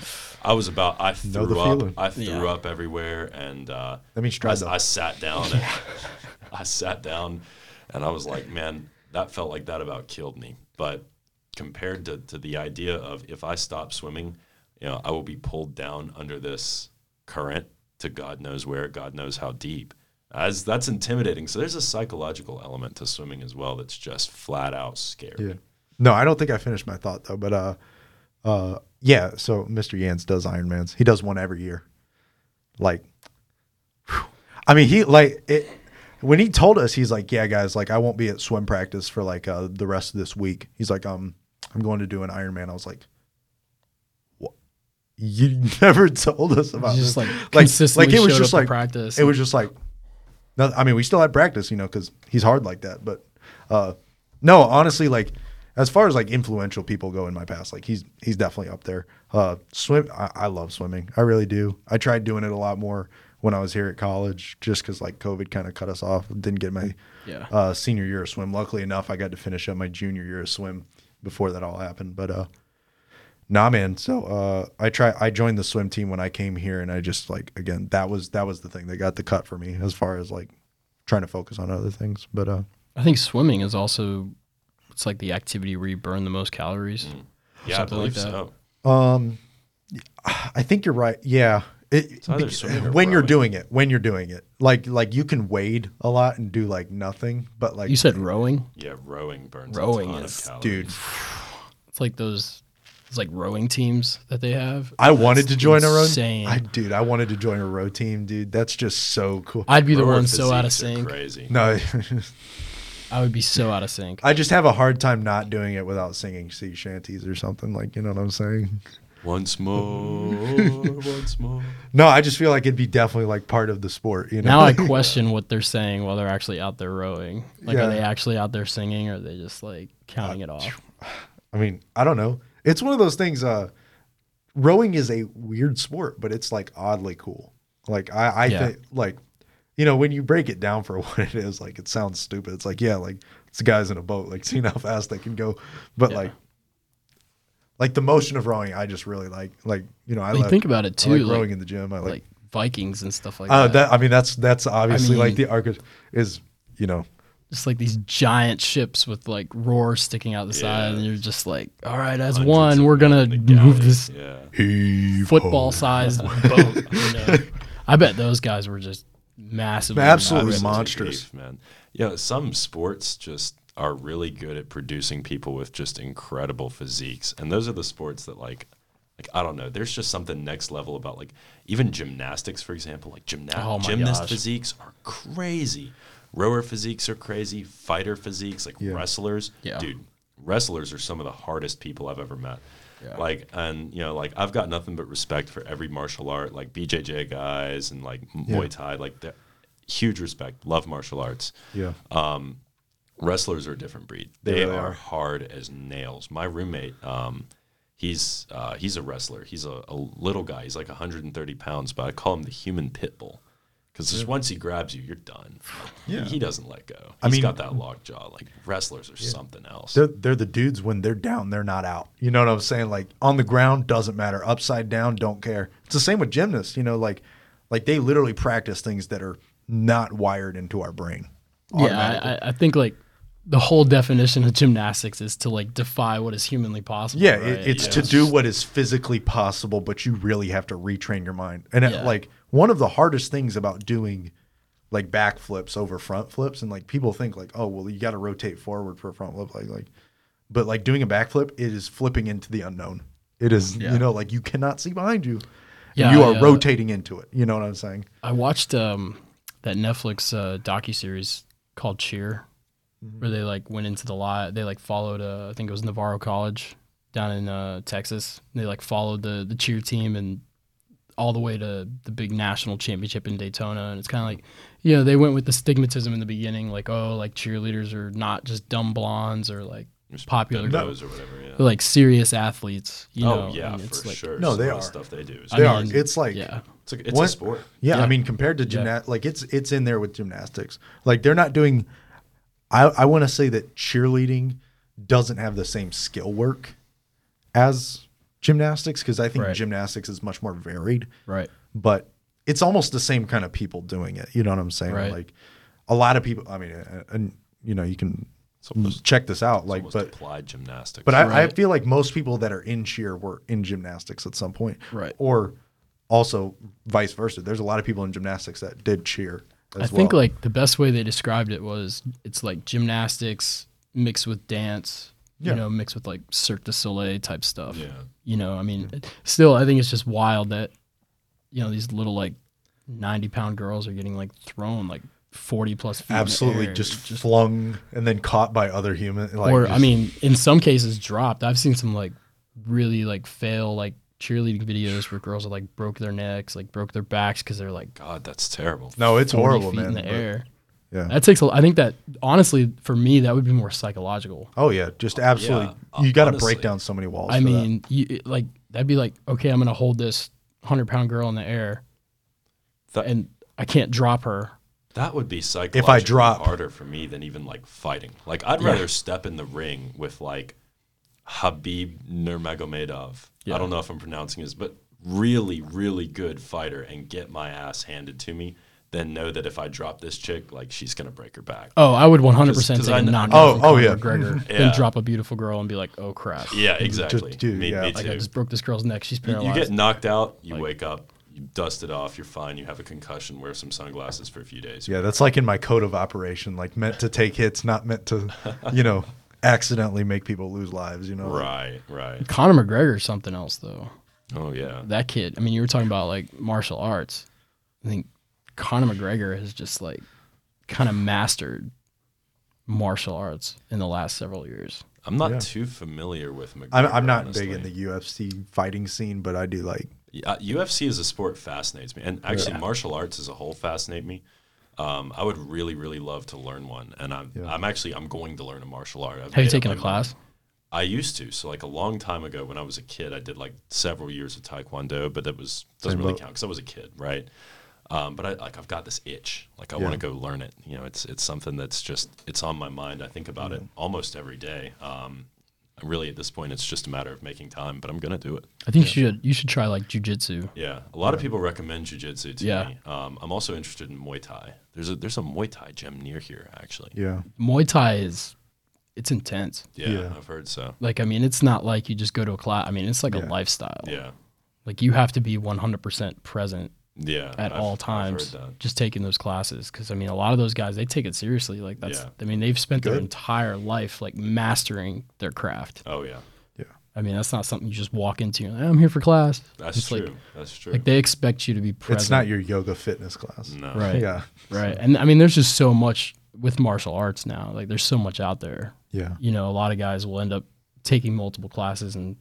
I was about, I threw up, feeling. I threw Yeah. up everywhere, and uh, That means I, stride though. I sat down. And I sat down, and I was like, man, that felt like that about killed me. But compared to, to the idea of if I stop swimming, you know, I will be pulled down under this current to God knows where, God knows how deep. As that's intimidating. So there's a psychological element to swimming as well that's just flat out scary. Yeah. No, I don't think I finished my thought though. But uh, uh, yeah. So Mr. Yance does Ironmans. He does one every year. Like, whew. I mean, he like it. When he told us, he's like, "Yeah, guys, like I won't be at swim practice for like uh, the rest of this week." He's like, "Um, I'm going to do an Ironman." I was like, "What? You never told us about Just this." like like, like it was just like practice. It was just like, no, I mean, we still had practice, you know, because he's hard like that. But uh, no, honestly, like as far as like influential people go in my past, like he's he's definitely up there. Uh, swim, I, I love swimming, I really do. I tried doing it a lot more when I was here at college, just because like COVID kind of cut us off. Didn't get my Yeah. uh, senior year of swim. Luckily enough, I got to finish up my junior year of swim before that all happened. But uh, nah, man. So uh, I try. I joined the swim team when I came here, and I just like again that was that was the thing that got the cut for me as far as like trying to focus on other things. But uh, I think swimming is also it's like the activity where you burn the most calories. Yeah, I Something like believe that. so. um, I think you're right. Yeah. It, either be- when you're doing it, when you're doing it, like like you can wade a lot and do like nothing, but like You said rowing. Yeah, rowing burns Rowing a ton is- of calories. dude, It's like those it's like rowing teams that they have. I wanted to join a row. insane. I dude, I wanted to join a row team, dude. That's just so cool. I'd be the Rower one so out of sync. Crazy. no, I would be so out of sync. I just have a hard time not doing it without singing sea shanties or something. Like, you know what I'm saying? Once more, once more. No, I just feel like it'd be definitely like part of the sport. You know. Now I question what they're saying while they're actually out there rowing. Like, Yeah. are they actually out there singing, or are they just like counting it uh, off? I mean, I don't know. It's one of those things. Uh, rowing is a weird sport, but it's like oddly cool. Like I, I Yeah. think like, you know, when you break it down for what it is, like it sounds stupid. It's like yeah, like it's guys in a boat, like seeing how fast they can go. But Yeah. like, like the motion of rowing, I just really like. Like you know, I Like, think about it too, like like, rowing in the gym. I like. like Vikings and stuff like uh, that. that I mean, that's that's obviously like mean- the arc is you know Just like these giant ships with like roars sticking out the side, and you're just like, all right, as Hundreds one, we're gonna move this Yeah. football sized boat. You know? I bet those guys were just massively, Absolutely massive. monstrous. beef, man. Yeah, some sports just are really good at producing people with just incredible physiques, and those are the sports that like, like I don't know. There's just something next level about like even gymnastics, for example. Like gymna- Oh gymnast gosh. physiques are crazy. Rower physiques are crazy. Fighter physiques, like Yeah. wrestlers, Yeah. dude. Wrestlers are some of the hardest people I've ever met. Yeah. Like, and you know, like I've got nothing but respect for every martial art, like BJJ guys and like Muay Thai, like the huge respect. Love martial arts. Yeah. Wrestlers are a different breed. They They, really are, are. hard as nails. My roommate, um, he's uh, he's a wrestler. He's a, a little guy. He's like 130 pounds, but I call him the human pit bull because just once he grabs you, you're done. Yeah. He, he doesn't let go. I He's mean- got that lock jaw. Like wrestlers are something else. They're, they're the dudes when they're down, they're not out. You know what I'm saying? Like on the ground doesn't matter. Upside down, don't care. It's the same with gymnasts. You know, like like they literally practice things that are not wired into our brain. Yeah, I, I- I think like the whole definition of gymnastics is to like defy what is humanly possible. Yeah, right? it, it's Yeah. to do what is physically possible, but you really have to retrain your mind. And it- like one of the hardest things about doing like back flips over front flips, and like people think like, oh, well, you got to rotate forward for a front flip, like like, but like doing a backflip, it is flipping into the unknown. It is, Yeah. you know, like you cannot see behind you. Yeah, you are I, uh, rotating into it. You know what I'm saying? I watched um, that Netflix uh, docu series called Cheer, Mm-hmm. where they like went into the lot. They like followed. Uh, I think it was Navarro College down in uh, Texas. They like followed the the cheer team and all the way to the big national championship in Daytona. And it's kind of like, you know, they went with the stigmatism in the beginning, like oh, like cheerleaders are not just dumb blondes or like Just popular, bimbos or whatever. Yeah. they're like serious athletes. You know, oh yeah, and it's for like, sure. No, Some they of the are. stuff they do. Is I They are. It's like yeah, it's a, it's What- a sport. Yeah, Yeah. I mean, compared to gymnast, like it's it's in there with gymnastics. Like they're not doing. I I want to say that cheerleading doesn't have the same skill work as gymnastics because I think Right. gymnastics is much more varied. right. But it's almost the same kind of people doing it. You know what I'm saying? Right. Like a lot of people. I mean, uh, and you know, you can almost- check this out. Like, but applied gymnastics. but I, I feel like most people that are in cheer were in gymnastics at some point. Right. Or also vice versa. There's a lot of people in gymnastics that did cheer as I well. think like the best way they described it was it's like gymnastics mixed with dance, Yeah. you know, mixed with like Cirque du Soleil type stuff. yeah. You know, I mean, it- still, I think it's just wild that, you know, these little like 90 pound girls are getting like thrown like 40 plus feet. absolutely air. just, flung and then caught by other humans. Like or, I mean, in some cases dropped. I've seen some like really like fail like cheerleading videos where girls are like broke their necks, like broke their backs because they're like God, that's terrible. no, it's horrible, feet man. in the air. Yeah. That takes a. I think that honestly, for me, that would be more psychological. Oh yeah, just absolutely. Yeah, you got to break down so many walls. I for that. mean, you, like that'd be like, okay, I'm gonna hold this hundred pound girl in the air, That, and I can't drop her. that would be psychologically if I drop- harder for me than even like fighting. Like I'd Yeah. rather step in the ring with like Habib Nurmagomedov. Yeah. I don't know if I'm pronouncing his, but really, really good fighter and get my ass handed to me then know that if I drop this chick, like she's gonna break her back. Oh, I would 100 percent take I oh, a kn- Oh, oh, Conor yeah. McGregor, Yeah. then drop a beautiful girl and be like, oh crap, Yeah, exactly. dude, me, yeah. me Like, like. I just broke this girl's neck. She's You- paralyzed. you get knocked out, you Like- wake up, you dust it off, you're fine. You have a concussion, wear some sunglasses for a few days. yeah, that's like in my code of operation, like meant to take hits, not meant to, you know, accidentally make people lose lives. You know, Right, right. Conor McGregor is something else though. Oh yeah. That kid. I mean, you were talking about like martial arts. I think Conor McGregor has just like kind of mastered martial arts in the last several years. I'm not Yeah. too familiar with McGregor. I'm, I'm not honestly. big in the UFC fighting scene, but I do like. Yeah, UFC as a sport fascinates me, and actually Yeah. martial arts as a whole fascinate me. Um, I would really, really love to learn one, and I'm Yeah. I'm actually I'm going to learn a martial art. I've Have you taken my a mind. class? I used to. So like a long time ago, when I was a kid, I did like several years of taekwondo, but that was doesn't Same really boat. count because I was a kid, right? Um, but I like I've got this itch, like I Yeah. want to go learn it. You know, it's it's something that's just it's on my mind. I think about it Mm-hmm. almost every day. Um, really, at this point, it's just a matter of making time, but I'm gonna do it. I think you should you should try like jujitsu. Yeah, a lot of people recommend jujitsu to Yeah. me. Um, I'm also interested in Muay Thai. There's a there's a Muay Thai gym near here, actually. Yeah, Muay Thai is it's intense. Yeah, Yeah. I've heard so. Like I mean, it's not like you just go to a class. I mean, it's like Yeah. a lifestyle. Yeah, Like you have to be 100% present Yeah, at I've- all I've times heard that. just taking those classes because i mean a lot of those guys they take it seriously like that's Yeah. i mean they've spent their entire life like mastering their craft Oh yeah, Yeah. i mean that's not something you just walk into and, i'm here for class that's It's true. like, that's true. like they expect you to be present It's not your yoga fitness class. no, right Yeah. right and i mean there's just so much with martial arts now like there's so much out there Yeah. you know a lot of guys will end up taking multiple classes and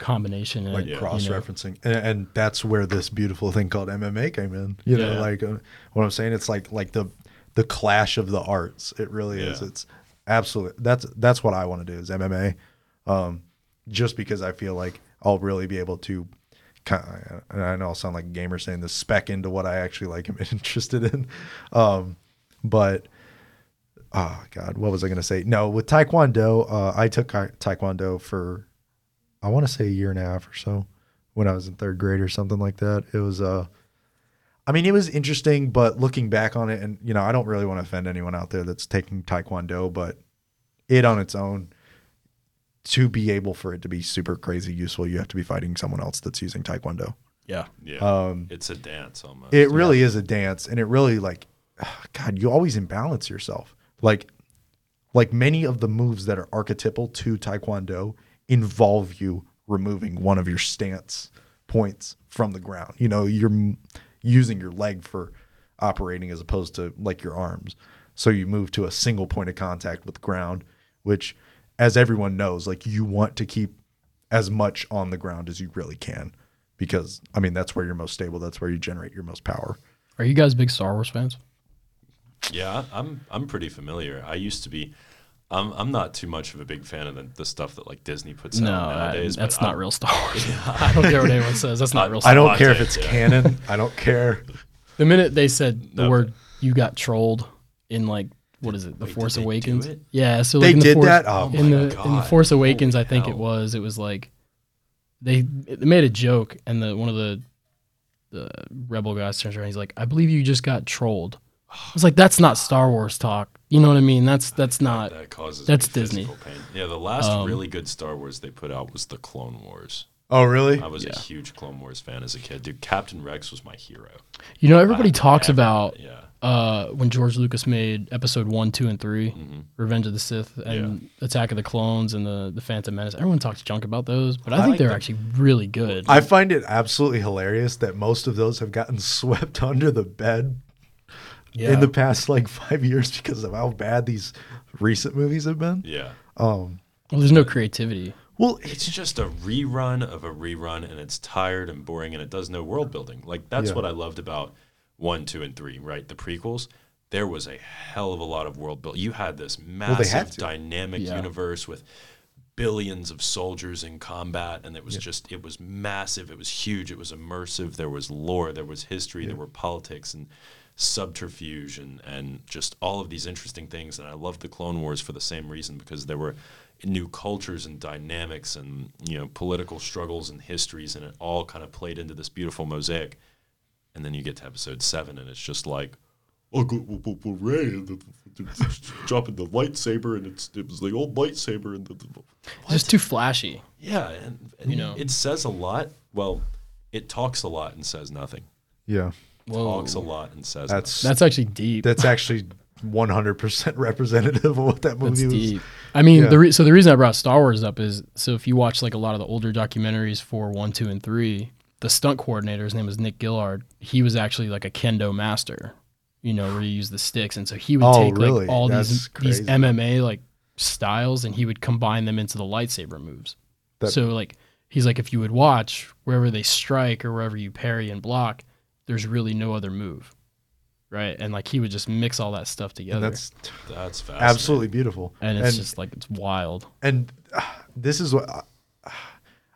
combination and Like you know, cross referencing. And, and that's where this beautiful thing called MMA came in. You know, like uh, what I'm saying, it's like like the the clash of the arts. It really is. It's absolutely that's that's what I want to do is MMA. Um, just because I feel like I'll really be able to kind of, and I know I'll sound like a gamer saying this spec into what I actually like am interested in. Um, but oh god, what was I going to say? No, with Taekwondo, uh, I took Taekwondo for I want to say a year and a half or so when I was in third grade or something like that. It was uh I mean, it was interesting, but looking back on it, and you know, I don't really want to offend anyone out there that's taking Taekwondo, but it on its own, to be able for it to be super crazy useful, you have to be fighting someone else that's using Taekwondo. yeah yeah, Um, it's a dance almost. It really is a dance, and it really like, God, you always imbalance yourself. Like, like many of the moves that are archetypal to Taekwondo involve you removing one of your stance points from the ground. You know, you're m- using your leg for operating as opposed to like your arms. So you move to a single point of contact with the ground, which, as everyone knows, like you want to keep as much on the ground as you really can because I mean that's where you're most stable. That's where you generate your most power. are you guys big star wars fans Yeah, I'm I'm pretty familiar. I used to be. I'm I'm not too much of a big fan of the, the stuff that like Disney puts no out I- nowadays. that's but not I'm- real star wars i don't care what anyone says that's not real star I don't care if it's it. canon. I don't care. The minute they said the No, word "you got trolled" in like what is it, The Wait, Force did they do Awakens? Yeah, so They in the did Force, that? Oh in the in the Force Awakens, I think Holy it was. It was like they they made a joke, and the one of the the rebel guys turns around. He's like, "I believe you just got trolled." I was like, "That's not Star Wars talk." You know what I mean? That's that's not. that causes that's Disney. physical Pain. Yeah, the last Um, really good Star Wars they put out was the Clone Wars. Oh really? I was a huge Clone Wars fan as a kid. Dude, Captain Rex was my hero. You know, everybody I talks never- about yeah. uh, when George Lucas made Episode One, Two, and 3 Mhm. Revenge of the Sith, and Attack of the Clones, and the the Phantom Menace. Everyone talks junk about those, but I, I think like they're them. actually really good. I find it absolutely hilarious that most of those have gotten swept under the bed yeah. in the past like five years because of how bad these recent movies have been. Yeah. Um, well, there's no creativity. well, It's just a rerun of a rerun, and it's tired and boring, and it does no world building. Like that's Yeah. what I loved about one, two, and three. Right, the prequels. There was a hell of a lot of world build. You had this they massive, had dynamic Yeah. universe with billions of soldiers in combat, and it was just it was massive. It was huge. It was immersive. There was lore. There was history. There were politics and subterfuge and and just all of these interesting things. And I loved the Clone Wars for the same reason because there were new cultures and dynamics and you know political struggles and histories, and it all kind of played into this beautiful mosaic. And then you get to episode seven, and it's just like. Oh, Rey, dropping the lightsaber, and it's it was the old lightsaber, and the, the It's just too flashy. yeah, and, and You know. it says a lot. Well, it talks a lot and says nothing. yeah, Whoa. Talks a lot and says that's That's actually deep. that's actually 100% representative of what that movie That's was. deep. I mean, Yeah. the re- so the reason I brought Star Wars up is so if you watch like a lot of the older documentaries for one, two, and three, the stunt coordinator, his name was Nick Gillard. He was actually like a kendo master, you know, where you use the sticks, and so he would Oh, take really? like all That's these crazy. these MMA like styles, and he would combine them into the lightsaber moves. That- so like he's like, if you would watch wherever they strike or wherever you parry and block, there's really no other move, right? And like he would just mix all that stuff together, And and, that's that's fascinating. absolutely beautiful. And it's just like it's wild. and uh, this is what uh,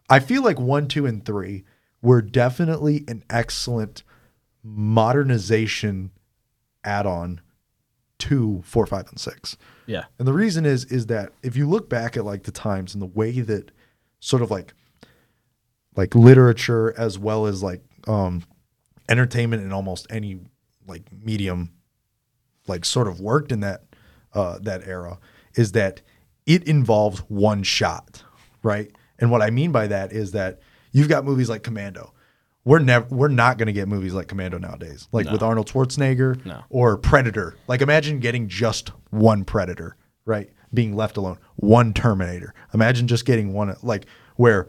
I feel like one, two, and three were definitely an excellent modernization add-on to four, five, and six. Yeah. And the reason is is that if you look back at like the times and the way that sort of like like literature as well as like um entertainment in almost any like medium like sort of worked in that uh that era is that it involves one shot, right? And what I mean by that is that you've got movies like Commando we're never we're not going to get movies like Commando nowadays, like with Arnold Schwarzenegger No. or Predator. Like imagine getting just one Predator, right? Being left alone, one Terminator. Imagine just getting one like where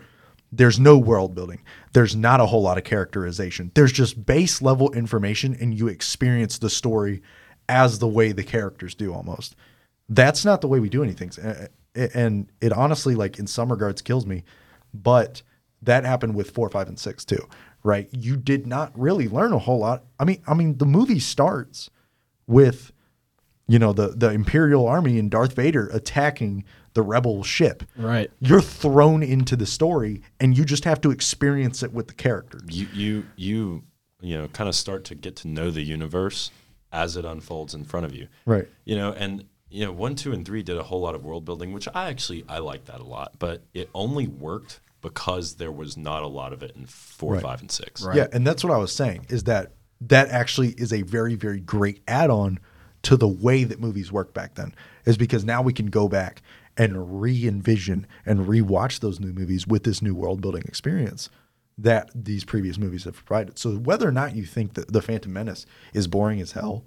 there's no world building. There's not a whole lot of characterization. There's just base level information and you experience the story as the way the characters do almost. That's not the way we do anything. And it honestly like in some regards kills me, but that happened with 4, 5 and 6 too, right? You did not really learn a whole lot. I mean, I mean the movie starts with you know the the imperial army and Darth Vader attacking the rebel ship. Right. You're thrown into the story and you just have to experience it with the characters. you you you you know kind of start to get to know the universe as it unfolds in front of you Right. you know and you know one two and three did a whole lot of world building which i actually i like that a lot but it only worked because there was not a lot of it in four Right. five and six Right. Yeah, and that's what I was saying is that that actually is a very very great add-on to the way that movies worked back then. Is because now we can go back and re-envision and re-watch those new movies with this new world building experience that these previous movies have provided. So whether or not you think that the Phantom Menace is boring as hell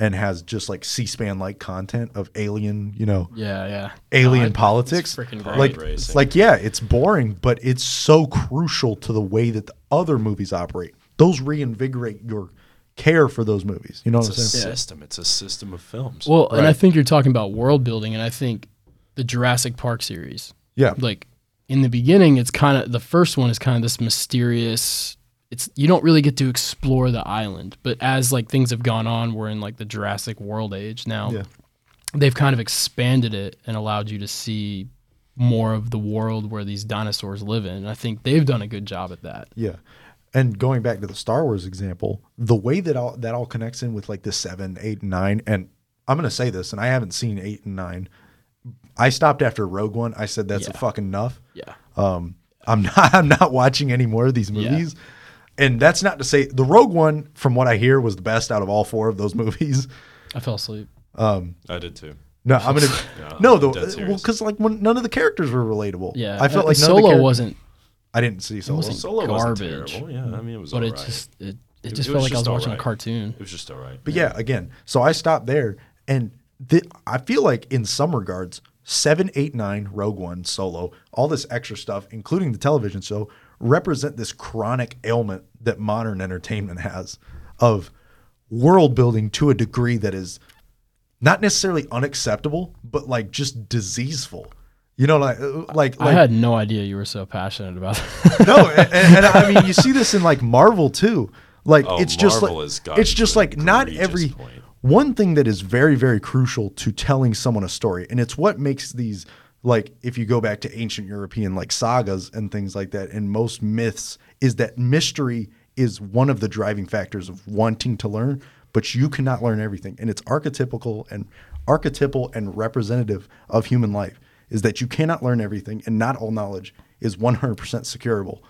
and has just like C-SPAN like content of alien, you know, Yeah, yeah. alien No, I- politics. it's. Like, Racing. like yeah, it's boring, but it's so crucial to the way that the other movies operate. Those reinvigorate your care for those movies. You know it's what a I'm saying? system it's a system of films Well, and I think you're talking about world building, and I think the Jurassic Park series, Yeah, like in the beginning, it's kind of the first one is kind of this mysterious. It's you don't really get to explore the island, but as like things have gone on, we're in like the Jurassic World age now. Yeah. They've kind of expanded it and allowed you to see more of the world where these dinosaurs live in. And I think they've done a good job at that. yeah. And going back to the Star Wars example, the way that all that all connects in with like the seven, eight, and nine, and I'm gonna say this, and I haven't seen eight and nine. I stopped after Rogue One. I said that's Yeah. fucking enough. Yeah. Um, I'm not I'm not watching any more of these movies. And that's not to say the Rogue One, from what I hear, was the best out of all four of those movies. I fell asleep. i did too No, I'm gonna Yeah, no the well because like when none of the characters were relatable. Yeah. I felt Uh, like none of the Solo wasn't, I didn't see Solo. wasn't solo garbage. wasn't terrible yeah i mean it was but all it right. just it, it It- just it felt was like I was just watching a cartoon. it was just all right But yeah, again, so I stopped there, and th- I feel like in some regards, seven, eight, nine, Rogue One, Solo, all this extra stuff, including the television show, represent this chronic ailment that modern entertainment has of world building to a degree that is not necessarily unacceptable, but like just diseaseful. You know, like uh, like I had no idea you were so passionate about that. no, and, and I mean you see this in like Marvel too. Like Oh, it's just like it's just like not every point. One thing that is very very crucial to telling someone a story, and it's what makes these like if you go back to ancient European like sagas and things like that, and most myths is that mystery is one of the driving factors of wanting to learn, but you cannot learn everything, and it's archetypical and archetypal and representative of human life is that you cannot learn everything, and not all knowledge is 100% securable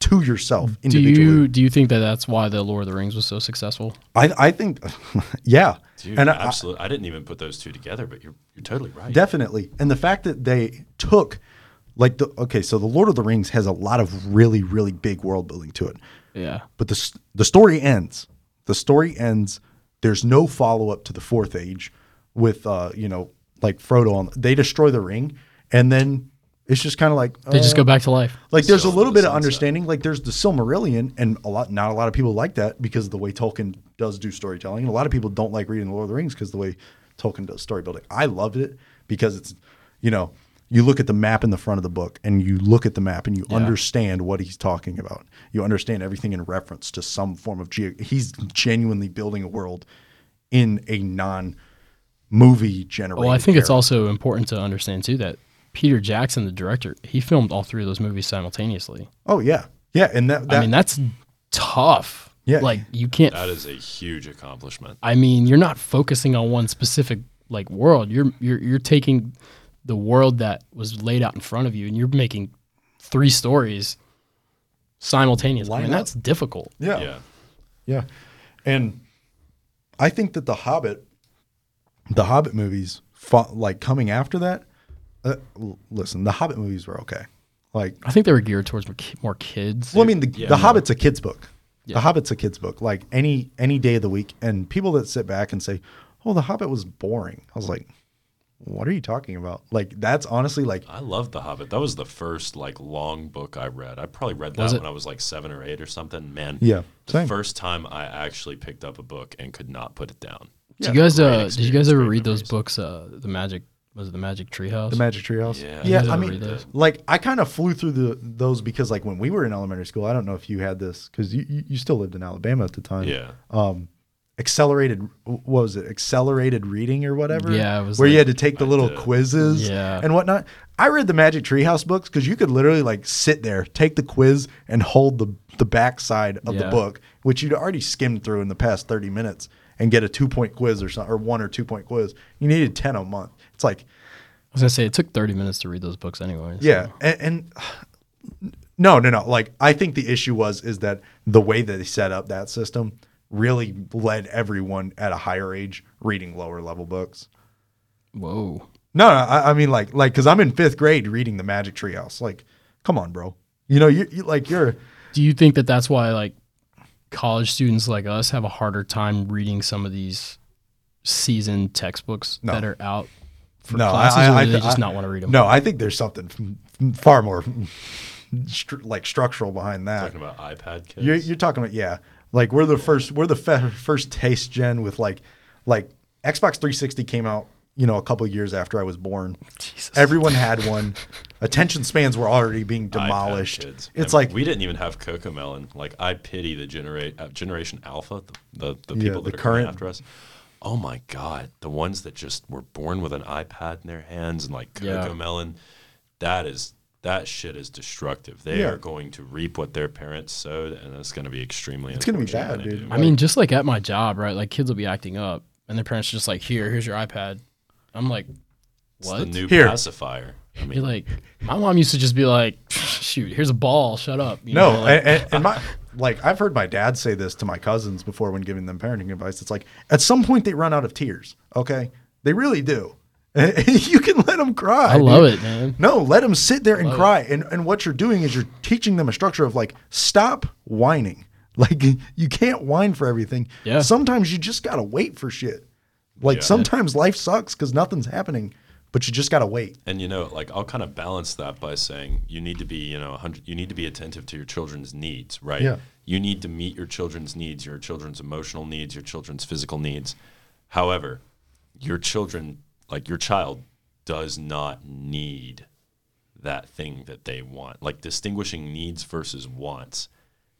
to yourself do you do you think that that's why the Lord of the Rings was so successful? I, I think, yeah, Dude, and I, absolutely. I, didn't even put those two together, but you're you're totally right. definitely, and the fact that they took, like the okay, so the Lord of the Rings has a lot of really really big world building to it, Yeah. but the the story ends. The story ends. There's no follow up to the fourth age with uh you know like Frodo on. They destroy the ring, and then it's just kind of like They just uh, go back to life. Like there's a little bit of sunset. understanding. Like there's the Silmarillion, and a lot not a lot of people like that because of the way Tolkien does do storytelling. And a lot of people don't like reading the Lord of the Rings because the way Tolkien does story building. I loved it because it's you know you look at the map in the front of the book and you look at the map and you understand what he's talking about. You understand everything in reference to some form of geo. He's genuinely building a world in a non movie generated. Well, I think it's also important to understand too that Peter Jackson, the director, he filmed all three of those movies simultaneously. Oh yeah, yeah, and that, that I mean, that's tough. Yeah. Like you can't That is a huge accomplishment. I mean, you're not focusing on one specific like world. You're you're you're taking the world that was laid out in front of you and you're making three stories simultaneously. I mean, up. that's difficult. yeah. Yeah. Yeah. And I think that the Hobbit, the Hobbit movies, fought, like coming after that, uh, l- listen, the Hobbit movies were okay. Like, I think they were geared towards more more kids. well, I mean, the, Yeah. the Hobbit's a kid's book. The Hobbit's a kid's book, like any any day of the week. And people that sit back and say, "Oh, The Hobbit was boring," I was like, "What are you talking about?" Like that's honestly like I love The Hobbit. That was the first like long book I read. I probably read that when I was like seven or eight or something. Man, Yeah, the same. first time I actually picked up a book and could not put it down. Did you guys uh, did you guys ever great read those books? Uh, the Magic was it the Magic Treehouse? the Magic Treehouse. Yeah. yeah. You I mean, like I kind of flew through the those because like when we were in elementary school, I don't know if you had this because you you you still lived in Alabama at the time. Yeah. um accelerated what was it accelerated reading or whatever Yeah, it was where you had to take the I little did. quizzes Yeah. and whatnot i read the magic treehouse books because you could literally like sit there take the quiz and hold the the back side of the book which you'd already skimmed through in the past 30 minutes and get a two point quiz or something or one or two point quiz you needed 10 a month it's like I was gonna say it took thirty minutes to read those books anyway. so- yeah, and, and no, no, no. Like I think the issue was is that the way that they set up that system really led everyone at a higher age reading lower level books. Whoa. No, no, I, I mean like like because I'm in fifth grade reading the Magic Treehouse. Like, come on, bro. You know, you, you like you're Do you think that that's why like college students like us have a harder time reading some of these seasoned textbooks No. that are out for no, classes, I, I, or do they I- just not want to read them? No, I think there's something far more stru- like structural behind that. Talking about iPad kids. You're, you're talking about yeah, like we're the first we're the fe- first taste gen with like like Xbox 360 came out you know a couple years after I was born. Jesus. Everyone had one. Attention spans were already being demolished. kids. It's And like we didn't even have CoComelon. Like I pity the generate uh, generation Alpha, the the, the Yeah, people the that are coming current- after us. Oh my God, the ones that just were born with an iPad in their hands and like Coco Yeah. Melon, that is that shit is destructive. They Yeah. are going to reap what their parents sowed, and it's going to be extremely. It's gonna be unfortunate bad, dude. do. I mean, just like at my job, right? Like kids will be acting up, and their parents are just like, "Here, here's your iPad." I'm like, It's "What?" the new Here. pacifier. I mean, You're like, my mom used to just be like, "Shoot, here's a ball. Shut up." You no, know, like- and, and, and my like I've heard my dad say this to my cousins before when giving them parenting advice. It's like at some point they run out of tears. Okay, they really do. you can let them cry. I love dude. it, man. No, let them sit there and Love it. cry. And and what you're doing is you're teaching them a structure of like stop whining. Like you can't whine for everything. Yeah. Sometimes you just gotta wait for shit. Like Yeah. sometimes life sucks because nothing's happening, but you just gotta wait. And you know, like I'll kind of balance that by saying you need to be, you know, 100, you need to be attentive to your children's needs, right? Yeah. You need to meet your children's needs, your children's emotional needs, your children's physical needs. However, your children, like your child, does not need that thing that they want. Like distinguishing needs versus wants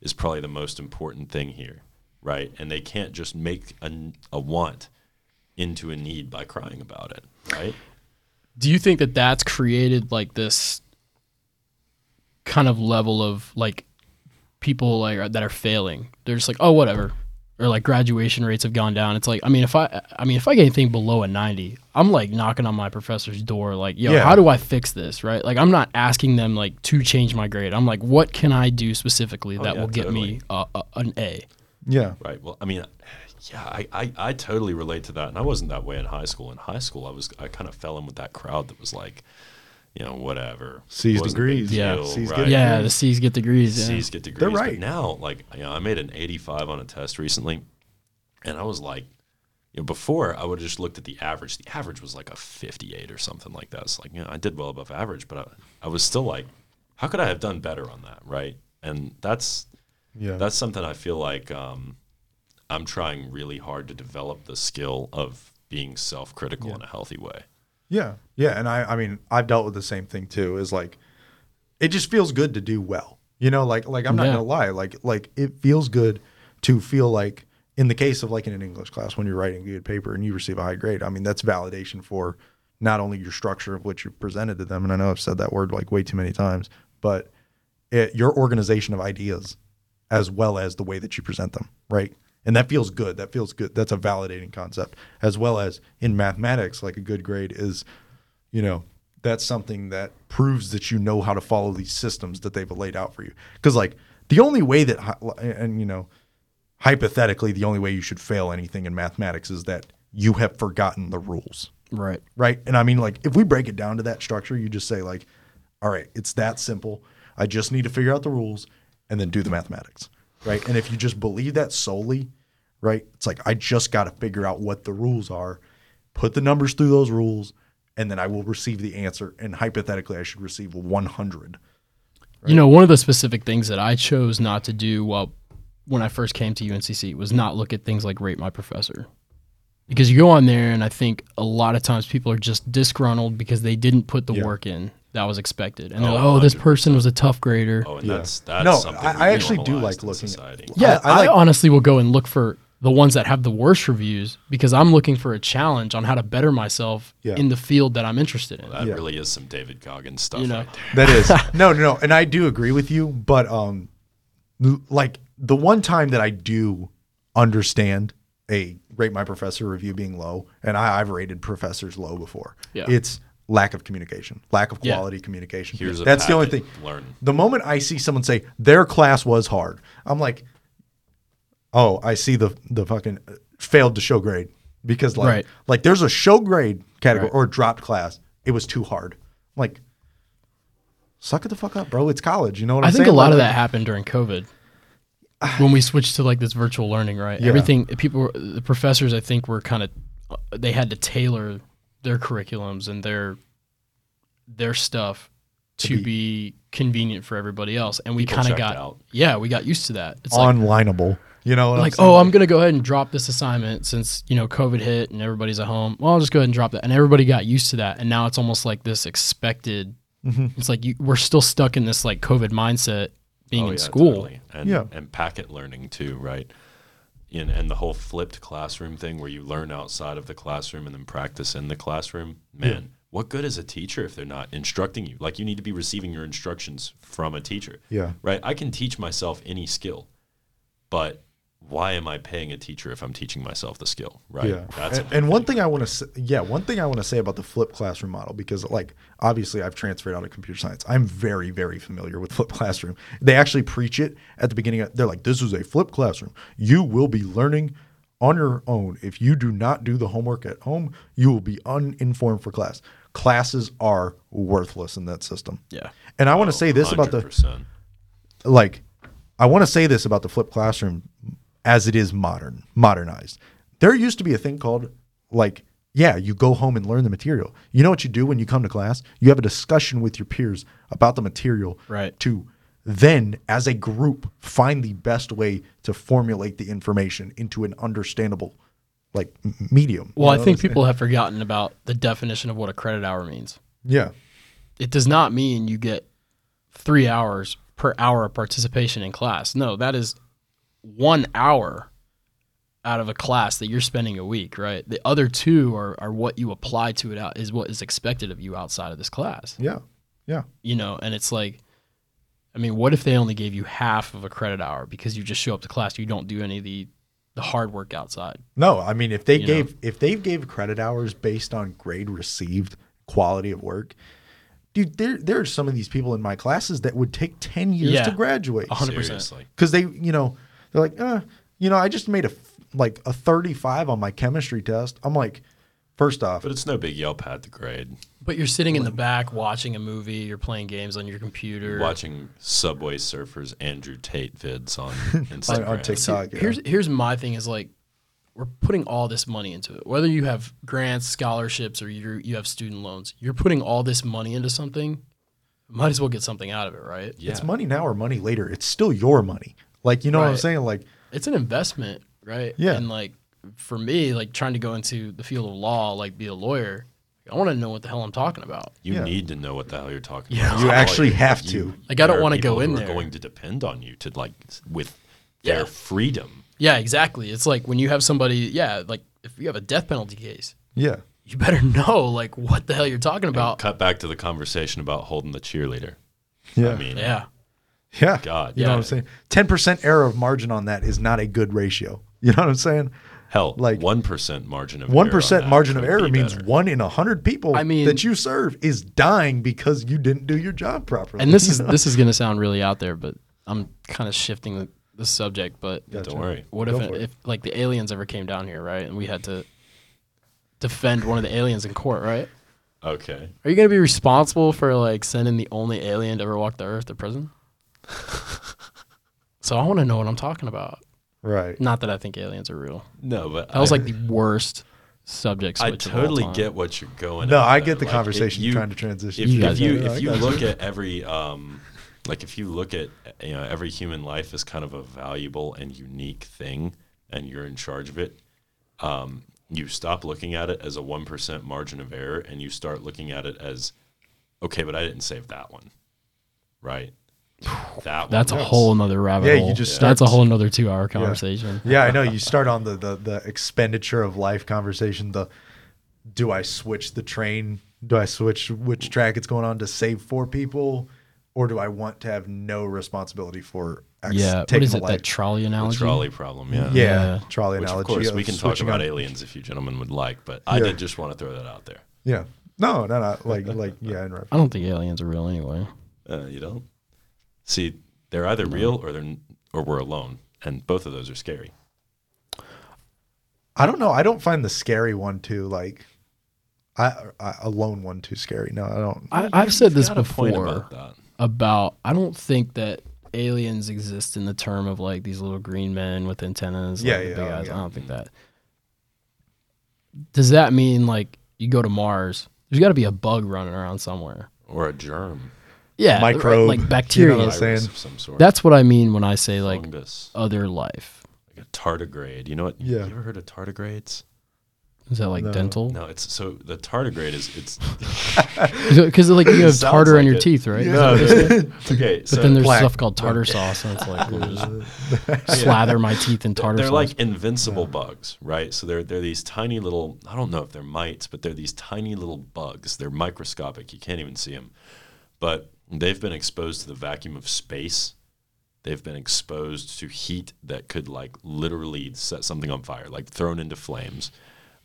is probably the most important thing here, right? And they can't just make a, a want into a need by crying about it, right? Do you think that that's created like this kind of level of like people like that are failing? They're just like oh whatever. Or like graduation rates have gone down. It's like i mean if i i mean if i get anything below a 90 i'm like knocking on my professor's door like yo Yeah. how do i fix this? Right? Like i'm not asking them like to change my grade. I'm like what can i do specifically oh, that yeah, will get me a, a, an a? Yeah. Right. Well, I mean, yeah, I, I, I totally relate to that. And I wasn't that way in high school. In high school, I was I kind of fell in with that crowd that was like, you know, whatever. C's Wasn't a degrees. Yeah. deal, C's right? get- yeah the c's get degrees yeah. C's get degrees. They're right. But now, like, you know, I made an 85 on a test recently, and I was like, you know, before I would have just looked at the average. The average was like a 58 or something like that. It's like, you know, I did well above average, but I, I was still like, how could I have done better on that, right? And that's Yeah. that's something I feel like um, I'm trying really hard to develop the skill of being self-critical in a healthy way. Yeah. Yeah. And I, I mean, I've dealt with the same thing too, is like, it just feels good to do well. You know, like, like I'm not Yeah. gonna lie. Like, like it feels good to feel like in the case of like in an English class, when you're writing a good paper and you receive a high grade, I mean, that's validation for not only your structure of what you presented to them. And I know I've said that word like way too many times, but it, your organization of ideas as well as the way that you present them. Right. And that feels good. That feels good. That's a validating concept. As well as in mathematics, like a good grade is you know that's something that proves that you know how to follow these systems that they've laid out for you. Because like the only way that and you know hypothetically the only way you should fail anything in mathematics is that you have forgotten the rules. Right. Right? And i mean like if we break it down to that structure you just say like all right it's that simple. I just need to figure out the rules and then do the mathematics. Right? And if you just believe that solely, right? It's like I just got to figure out what the rules are, put the numbers through those rules, and then I will receive the answer. And hypothetically, I should receive 100. You know, one of the specific things that I chose not to do while when I first came to UNCC was not look at things like rate my professor. Because you go on there and I think a lot of times people are just disgruntled because they didn't put the Yeah. work in that was expected. And oh, they're Oh, like, oh, this 100%. person was a tough grader. Oh, and Yeah. that's that's No, something I- I actually do like in looking at- society. Yeah, I I, like- honestly will go and look for the ones that have the worst reviews because I'm looking for a challenge on how to better myself Yeah. in the field that I'm interested in. That Yeah. really is some David Goggins stuff You know. right there. That is no, no, no, and I do agree with you. But um, like the one time that I do understand a rate my professor review being low, and I, I've rated professors low before. Yeah. It's lack of communication, lack of Yeah. quality communication. Here's a That's the only thing. Learn. The moment I see someone say their class was hard, I'm like, oh, I see the the fucking uh, failed to show grade because like Right. like there's a show grade category Right. or dropped class. It was too hard. Like, suck it the fuck up, bro. It's college. You know what I I'm think saying? a lot of that happened during COVID when we switched to like this virtual learning, right? Yeah. Everything people, the professors, I think, were kind of they had to tailor their curriculums and their their stuff to, be- be, convenient for everybody else, and we kind of got out. yeah, we got used to that. It's like onlineable. You know, what like, I'm oh, I'm gonna go ahead and drop this assignment since you know COVID hit and everybody's at home. Well, I'll just go ahead and drop that, and everybody got used to that, and now it's almost like this expected. Mm-hmm. It's like you, we're still stuck in this like COVID mindset being Oh, in yeah, school. totally. And, Yeah. and packet learning too, right? And, and the whole flipped classroom thing where you learn outside of the classroom and then practice in the classroom. Man, what good is a teacher if they're not instructing you? Like you need to be receiving your instructions from a teacher. Yeah. Right? I can teach myself any skill, but why am I paying a teacher if I'm teaching myself the skill? Right? Yeah. That's and, and one thing I want to say, yeah, one thing I want to say about the flipped classroom model because like obviously I've transferred out of computer science. I'm very very familiar with flipped classroom. They actually preach it at the beginning. Of, they're like, "This is a flipped classroom. You will be learning on your own. If you do not do the homework at home, you will be uninformed for class. Classes are worthless in that system." Yeah. And I want to say this about the like I want to say this about the flipped classroom as it is modern, modernized. There used to be a thing called like yeah, you go home and learn the material. You know what you do when you come to class? You have a discussion with your peers about the material Right. to then as a group find the best way to formulate the information into an understandable like medium. Well, I know think I'm people have forgotten about the definition of what a credit hour means. Yeah. It does not mean you get three hours per hour of participation in class. No, that is one hour out of a class that you're spending a week, right? The other two are, are what you apply to it out is what is expected of you outside of this class. Yeah. Yeah. You know, and it's like I mean, what if they only gave you half of a credit hour because you just show up to class, you don't do any of the the hard work outside. No, I mean if they You gave if they gave credit hours based on grade received, quality of work, dude, there there are some of these people in my classes that would take ten years Yeah. to graduate 100%. Seriously. because they, you know, they're like, uh, you know, I just made a like a thirty five on my chemistry test. I'm like, first off, But it's no big yell pad the grade. But you're sitting in the back watching a movie, you're playing games on your computer. Watching Subway Surfers Andrew Tate vids on on, Instagram. on TikTok, yeah. Here's here's my thing is like we're putting all this money into it. Whether you have grants, scholarships, or you you have student loans, you're putting all this money into something. Might as well get something out of it, right? yeah. it's money now or money later. It's still your money. Like you know what I'm saying? Like It's an investment, right? Yeah. And like for me, like trying to go into the field of law, like be a lawyer, I want to know what the hell I'm talking about. You Yeah. need to know what the hell you're talking Yeah. about. You actually lawyer. have You- to. Like, I don't wanna go in who there. Are going to depend on you to like s- with Yeah. their freedom. Yeah, exactly. It's like when you have somebody, yeah, like if you have a death penalty case, yeah, you better know like what the hell you're talking about. Cut back to the conversation about holding the cheerleader. yeah, I mean, Yeah. Yeah. God, You know what I'm saying? Ten percent error of margin on that is not a good ratio. You know what I'm saying? Hell, Like, like one percent margin of One error on percent that margin of error be means better. one in a hundred people I mean- that you serve is dying because you didn't do your job properly. And this is know? this is gonna sound really out there, but I'm kind of shifting the, the subject. But Gotcha. Don't worry. what if for it. if like the aliens ever came down here, right? And we had to defend one of the aliens in court, right? Okay. Are you gonna be responsible for like sending the only alien to ever walk the earth to prison? So I want to know what I'm talking about. Right. Not that I think aliens are real. No, but That was like the worst subject I switch. of all totally time. get what you're going. No, at, I though. get the Like, conversation if you, trying to transition. If, You if guys you if you look at every um, like if you look at you know every human life as kind of a valuable and unique thing, and you're in charge of it, um, you stop looking at it as a one percent margin of error, and you start looking at it as okay, but I didn't save that one, right? That That's a one. whole nother rabbit Yeah, you hole. just That's a whole nother two hour conversation. Yeah, I know. You start on the, the the expenditure of life conversation. The do I switch the train? Do I switch which track it's going on to save four people, or do I want to have no responsibility for X Yeah. What taking is a it? life? That trolley The analogy? trolley problem, yeah. yeah, Yeah. trolley Which of analogy. course we can talk about on- aliens if you gentlemen would like, but I did just want to throw that out there. Yeah, no, no, no. Like like yeah, in. I don't think aliens are real anyway. Uh, you don't see they're either real or they're or we're alone, and both of those are scary. I don't know. I don't find the scary one too like. I, I alone one too scary. No, I don't. I, I've said this Got a point before about that. about I don't think that aliens exist in the term of like these little green men with antennas. Yeah, like the yeah, big oh, eyes. yeah. I don't think that. Does that mean like you go to Mars? There's got to be a bug running around somewhere. Or a germ, Yeah, Microbe, like you know bacteria. what I'm saying? of some sort. That's what I mean when I say like fungus, other life. like a tardigrade. You know what? Yeah. You ever heard of tardigrades? Is that like No. dental? No, it's so the tardigrade is it's Because like you have Sounds tartar like on your it. teeth, right? no, there's- okay. But So then there's Plaque. stuff called tartar sauce, and it's like we'll just slather my teeth in tartar sauce. they're sauce. like invincible bugs, right? So they're they're these tiny little. I don't know if they're mites, but they're these tiny little bugs. They're microscopic. You can't even see them, but they've been exposed to the vacuum of space. They've been exposed to heat that could like literally set something on fire, like thrown into flames.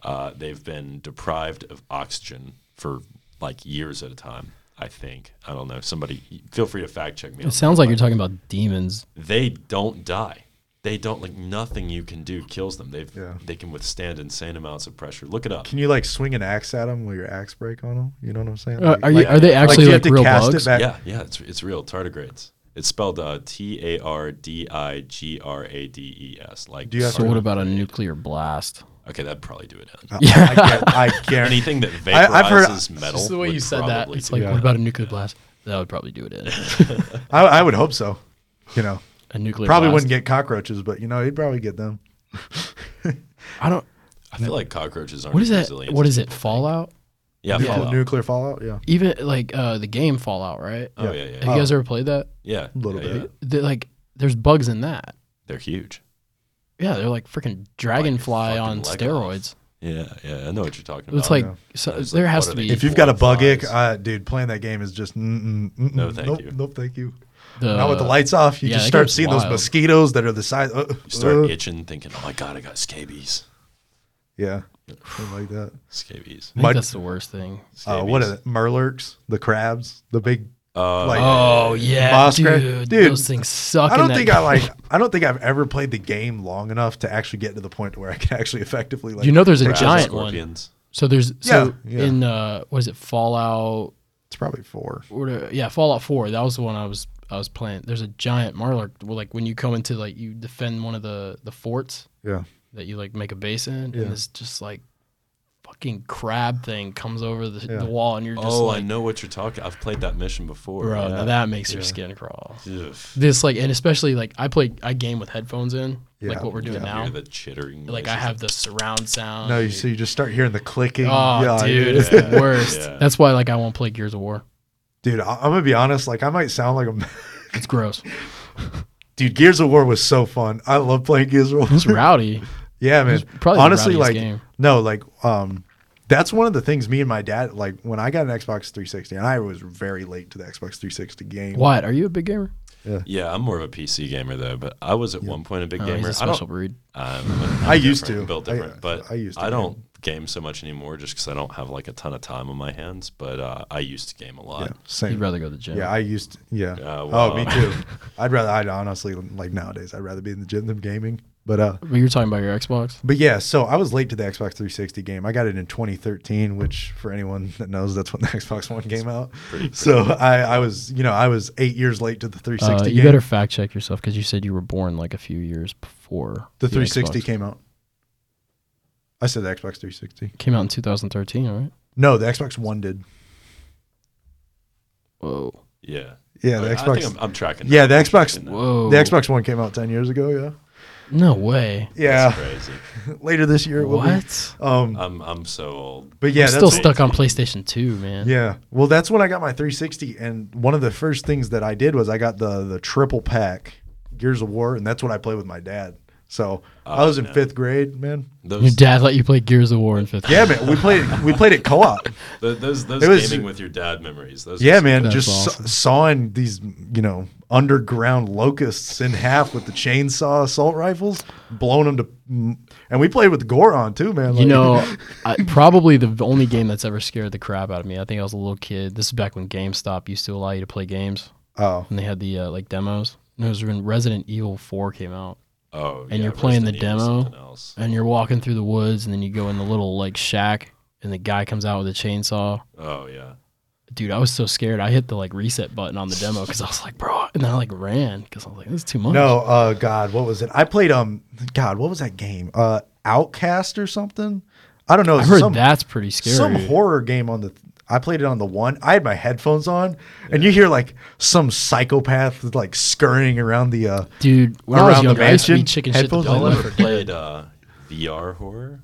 Uh, they've been deprived of oxygen for like years at a time. I think I don't know. Somebody, feel free to fact check me. on it sounds like you're talking about demons. they don't die. They don't like nothing you can do kills them. They've Yeah. they can withstand insane amounts of pressure. Look it up. Can you like swing an axe at them with your axe break on them? You know what I'm saying? Uh, Like- are you? like- Are they actually do you like, have to real cast it bugs? back- yeah, yeah, it's it's real tardigrades. It's spelled uh, T A R D I G R A D E S. Like Do you have So what about a nuclear blast? Okay, that'd probably do it. In. I, I, guar- I guarantee. Anything that I- I've heard- vaporizes metal. Just the way you said that, it's like. Yeah. what about a nuclear blast? That would probably do it in I, I would hope so. You know, a nuclear. probably blast. wouldn't get cockroaches, but you know, he'd probably get them. I don't. I feel like cockroaches aren't What is that? resilient What as is it? Fallout? Yeah, nuclear, Fallout. nuclear fallout. Yeah. Even like uh, the game Fallout, right? Oh yeah, yeah, Have yeah. you guys ever played that? yeah a Little yeah, bit. yeah. Like, there's bugs in that. They're huge. Yeah, they're like freaking dragonfly fucking on leg off. steroids. Yeah, yeah. I know what you're talking about. It's like Yeah. so, It's there like, has to be. If you've got a Four bug ick, uh, dude, playing that game is just mm, mm, mm, No, thank nope, you. Nope, thank you. The, Not with the lights off, you yeah, just start game's seeing those mosquitoes that are the size. Uh, you start uh, itching, thinking, "Oh my god, I got scabies." yeah, something like that. Scabies. I think Mud- that's the worst thing. Uh, what are they? Mirelurks, the crabs, the big. Uh, Like- Oh yeah, Boss dude, crack- dude, those things suck. I don't that think game. I like. I don't think I've ever played the game long enough to actually get to the point where I can actually effectively like. You know, there's a take those- giant one. scorpions. So there's so Yeah, yeah. in uh, what is it? Fallout. It's probably four. What are- yeah, Fallout Four. That was the one I was I was playing. There's a giant Mirelurk. Well, like when you come into like you defend one of the the forts Yeah. that you like make a base in, Yeah. and this just like fucking crab thing comes over the, Yeah. the wall, and you're just Oh, I know what you're talking. I've played that mission before. bro, yeah. now that makes your skin crawl. Ugh. This like, and especially like I play I game with headphones in, like what we're doing You now. the chittering. Like I have the surround sound. No, you so you just start hearing the clicking. Oh, yeah, dude, yeah. it's the worst. Yeah. That's why like I won't play Gears of War. Dude. I, I'm gonna be honest. Like I might sound like a It's gross. dude. Gears of War was so fun. I love playing Gears of War. It's rowdy. Yeah, man. It's probably Honestly, like game. no, like um, that's one of the things me and my dad like when I got an Xbox 360, and I was very late to the Xbox 360 game. What? are you a big gamer? Yeah, yeah, I'm more of a PC gamer though, but I was at one point a big Oh, he's gamer. a I special don't. breed. I'm, I used different, to. built I- different, but I used to I don't game so much anymore just because I don't have like a ton of time on my hands. But uh, I used to game a Yeah, lot. same. You'd rather go to the gym. Yeah, I used. To, yeah. Uh, oh, me too. I'd rather. I'd honestly like nowadays. I'd rather be in the gym than gaming. But uh, But you were talking about your Xbox. but yeah, so I was late to the Xbox 360 game. I got it in 2013, which for anyone that knows, that's when the Xbox One came out. So I, I was, you know, I was eight years late to the 360 Uh, you game. better fact check yourself because you said you were born like a few years before the 360 Xbox. came out. I said the Xbox 360. came out in 2013. All right. No, the Xbox One did. Whoa. Yeah. Yeah, the I, I Xbox. think I'm, I'm tracking. Yeah, the I'm Xbox- tracking that. Whoa. the Xbox One came out 10 years ago. Yeah. No way. Yeah. That's crazy. Later this year. It will be. What? Um, I'm I'm so old. but yeah, I'm that's still stuck on PlayStation 2, man. Yeah. Well, that's when I got my 360, and one of the first things that I did was I got the the triple pack Gears of War, and that's what I played with my dad. So I Oh, was in yeah. fifth grade, man. Those Your dad let you play Gears of War in fifth. Yeah, man. We played we played it co-op. th- those those It was- gaming with your dad memories. Those Yeah, man. Just awesome. saw, sawing these you know underground locusts in half with the chainsaw assault rifles, blowing them to, and we played with Goron too, man. You know, I, probably the only game that's ever scared the crap out of me. I think I was a little kid. This is back when GameStop used to allow you to play games, Oh, and they had the uh, like demos. And it was when Resident Evil 4 came out, Oh, And yeah, you're playing the Resident Evil's demo? else. and you're walking through the woods, and then you go in the little like shack, and the guy comes out with a chainsaw. Oh yeah. Dude, I was so scared. I hit the like reset button on the demo because I was like, bro, and then I like ran because I was like, this is too much. no, uh, God, what was it? I played um, God, what was that game? Uh, Outcast or something? I don't know. I heard some, that's pretty scary. some horror game on the. I played it on the one. I had my headphones on, and you hear like some psychopath like scurrying around the. uh Dude, when I was Around the younger, I used to be mansion, chicken shit the headphones dog on. Ever played uh, VR horror?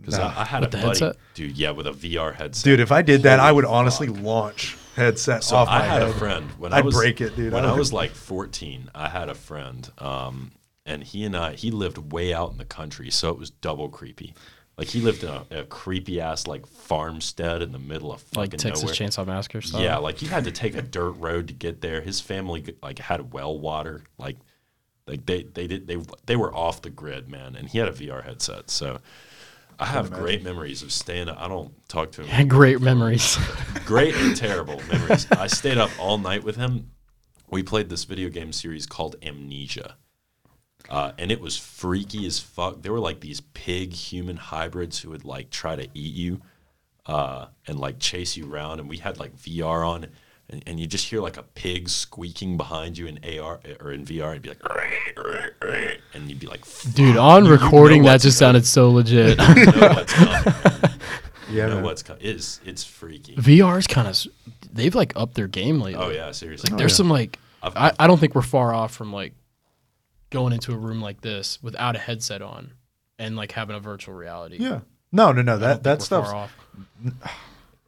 Because No. I, I had With a buddy, headset? dude. Yeah, with a VR headset. Dude, if I did that, I Holy would honestly fuck. launch headset So off I my had head. a friend when I I'd was break it, dude. When I I was like 14, I had a friend, um, and he and I he lived way out in the country, so it was double creepy. Like he lived in a, a creepy ass like farmstead in the middle of fucking like Texas nowhere. Chainsaw Massacre style. Yeah, like you had to take a dirt road to get there. His family like had well water, like like they they did they they were off the grid, man. And he had a VR headset, so. I have great memories of staying. up. I don't talk to him Had great memories. great and terrible memories. I stayed up all night with him. We played this video game series called Amnesia. Uh, and it was freaky as fuck. There were like these pig human hybrids who would like try to eat you uh, and like chase you around. And we had like VR on, and, and you just hear like a pig squeaking behind you in AR or in VR. And be like, and you'd be like, Dude, on You- you know recording, that just coming. sounded so legit. You know what's coming. yeah, You know man. what's coming. It's, it's freaky. VR is kind of, they've like upped their game lately. Oh, yeah, seriously. like There's some like, I've- I, I don't think we're far off from like going into a room like this without a headset on and like having a virtual reality. yeah. No, no, no. I That think that we're far off.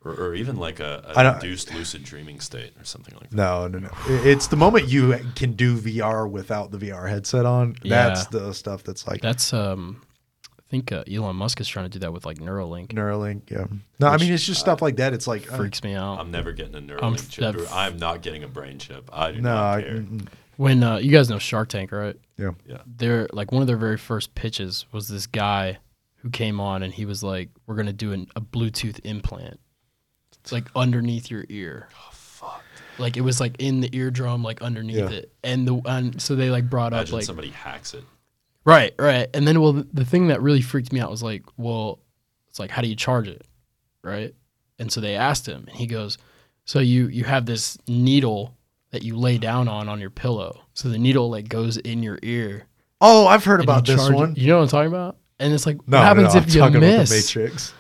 or, or even like a, I a don't- induced lucid dreaming state or something like that. no, no, no. It's the moment you can do VR without the VR headset on. That's Yeah. the stuff that's like That's um, I think uh, Elon Musk is trying to do that with like Neuralink. Neuralink. Yeah. No, I mean it's just stuff like that. It's like uh, Freaks me out. I'm never getting a Neuralink Um, chip. that- or I'm not getting a brain chip. I do no. not I, care. mm, when uh, you guys know Shark Tank, right? yeah. yeah. their like one of their very first pitches was this guy who came on and he was like, "We're gonna do an, a Bluetooth implant. It's like underneath your ear. Oh fuck. Like it was like in the eardrum, like underneath Yeah. it. And the and so they like brought Imagine up like somebody hacks it. right, right. And then well, the, the thing that really freaked me out was like, well, it's like how do you charge it, right? And so they asked him, and he goes, "So you you have this needle." That you lay down on on your pillow, so the needle like goes in your ear, Oh, I've heard about you this charge it- one. You know what I'm talking about? And it's like, No, what happens no, if I'm you talking about the miss? Matrix.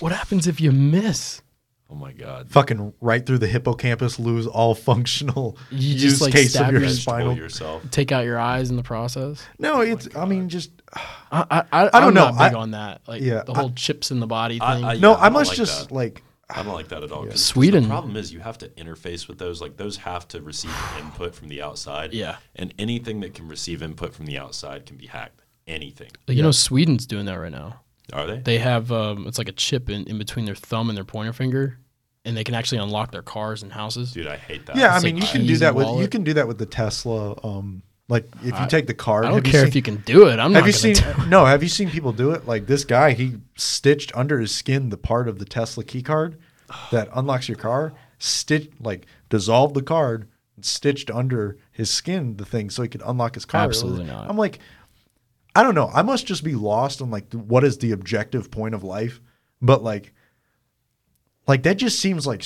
What happens if you miss? Oh my god. Fucking right through the hippocampus, lose all functional You use just, like, case stab of your your- spinal. yourself. Take out your eyes in the process. No, oh it's. I mean, just I I, I, don't I'm know. Not big I- on that. Like yeah, the I- whole chips in the body thing. I- no. Yeah, I don't must like just that. like. I don't like that at all. 'cause Sweden. The problem is you have to interface with those. Like those have to receive input from the outside. Yeah. And anything that can receive input from the outside can be hacked. Anything. you know, Sweden's doing that right now. Are they? They have um, it's like a chip in, in between their thumb and their pointer finger, and they can actually unlock their cars and houses. Dude, I hate that. Yeah, I It's mean, like you can do that and with you can do that with the Tesla. Um, like if you I- take the card. I don't care you if you can do it. I'm Have not. you gonna seen? no, have you seen people do it? Like this guy, he stitched under his skin the part of the Tesla key card that unlocks your car. Stitch like dissolved the card, and stitched under his skin the thing so he could unlock his car. Absolutely not. I'm like, I don't know. I must just be lost on like what is the objective point of life, but like, like that just seems like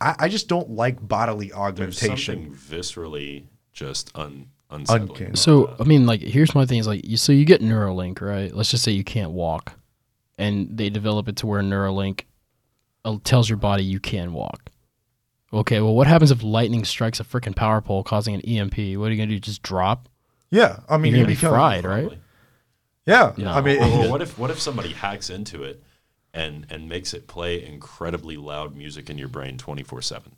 I just don't like bodily There's augmentation. something viscerally just un, unsettling. Uncanny. So. I mean, like, here's my thing: is like, you, so you get Neuralink, right? Let's just say you can't walk, and they develop it to where Neuralink Uh, tells your body you can walk. Okay, well, what happens if lightning strikes a freaking power pole, causing an EMP? What are you gonna do? Just drop? Yeah, I mean, You're gonna be become fried, right? Yeah, No. I mean, Or, or what if what if somebody hacks into it and and makes it play incredibly loud music in your brain twenty four seven?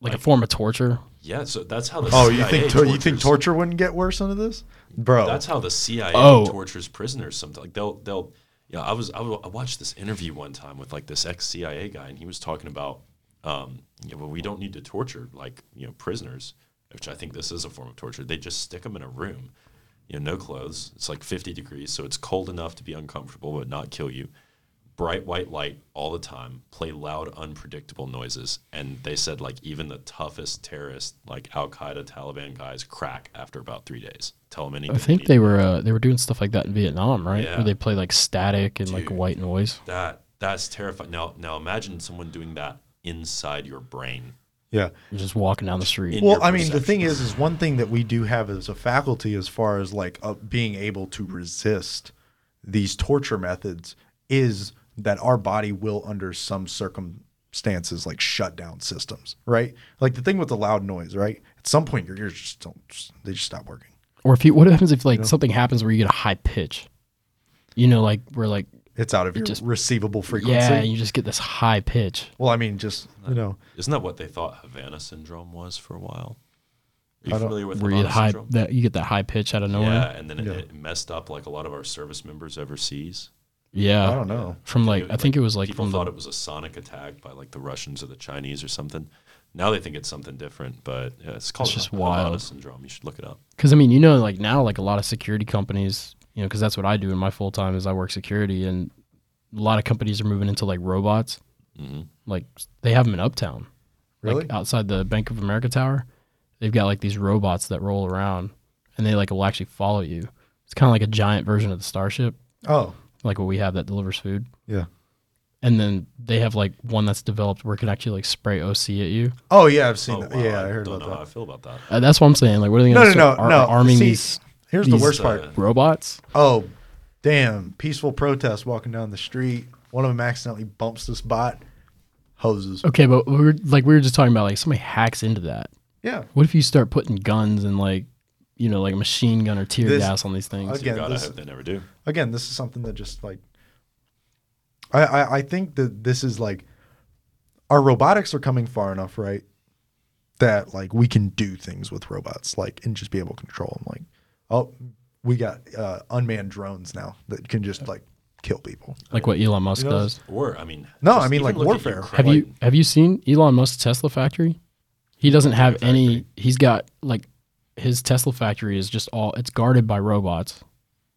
Like, a form of torture? Yeah, so that's how the oh, CIA you think tor- you think torture wouldn't get worse under this, bro? That's how the CIA Oh. tortures prisoners. Sometimes like they'll they'll. Yeah, I was I, watched this interview one time with like this ex CIA guy, and he was talking about, um, yeah, well, we don't need to torture like you know prisoners, which I think this is a form of torture. They just stick them in a room, you know, no clothes. It's like 50 degrees, so it's cold enough to be uncomfortable but not kill you. Bright white light all the time, play loud, unpredictable noises, and they said like even the toughest terrorist, like Al Qaeda, Taliban guys, crack after about three days. Tell them anything. I think they were uh, they were doing stuff like that in Vietnam, right? Yeah. Where they play like static and like white noise. That that's terrifying. Now now imagine someone doing that inside your brain. yeah. You're just walking down the street. In Well, your I mean, the thing is, is one thing that we do have as a faculty, as far as like uh, being able to resist these torture methods, is that our body will, under some circumstances, like shut down systems, right? Like the thing with the loud noise, right? At some point, your ears just don't, they just stop working. Or if you, what happens if like something happens where you get a high pitch? You know, like where like It's out of your just- receivable frequency. yeah, you just get this high pitch. well, I mean, just you know, Isn't that what they thought Havana syndrome was for a while? Are you familiar with Where you Havana get high syndrome? that you get that high pitch out of nowhere. Yeah, and then it, Yeah. it messed up like a lot of our service members overseas. Yeah, I don't know. from like It- I think it was like people from thought the it was a sonic attack by like the Russians or the Chinese or something. Now they think it's something different, but yeah, it's called just Havana wild. syndrome. You should look it up. Because I mean, you know, like now, like a lot of security companies, you know, because that's what I do in my full time is I work security, and a lot of companies are moving into like robots. hmm Like they have them in Uptown, Really? like outside the Bank of America tower. They've got like these robots that roll around, and they like will actually follow you. It's kind of like a giant version of the Starship, oh, like what we have that delivers food. yeah. And then they have like one that's developed where it can actually like spray OC at you. Oh, yeah. I've seen Oh, that. wow, yeah, I heard don't about know that. how I feel about that. Uh, that's what I'm saying. Like, what are they going to no, no, start no. ar- arming See, these Here's the worst uh, part. robots? Oh, damn. Peaceful protest walking down the street. One of them accidentally bumps this bot. Hoses. Okay, but we were like we were just talking about like somebody hacks into that. Yeah. What if you start putting guns and like you know like a machine gun or tear This- gas on these things? Again, God, I this- hope they never do. Again, this is something that just like I, I I think that this is like our robotics are coming far enough, right? That like we can do things with robots, like and just be able to control them. Like, oh, we got uh, unmanned drones now that can just like kill people. Like what Elon Musk You know, does. Or I mean, No, I mean, like warfare. Ukraine. Have you have you seen Elon Musk's Tesla factory? He doesn't have any. He's got like his Tesla factory is just all. It's guarded by robots,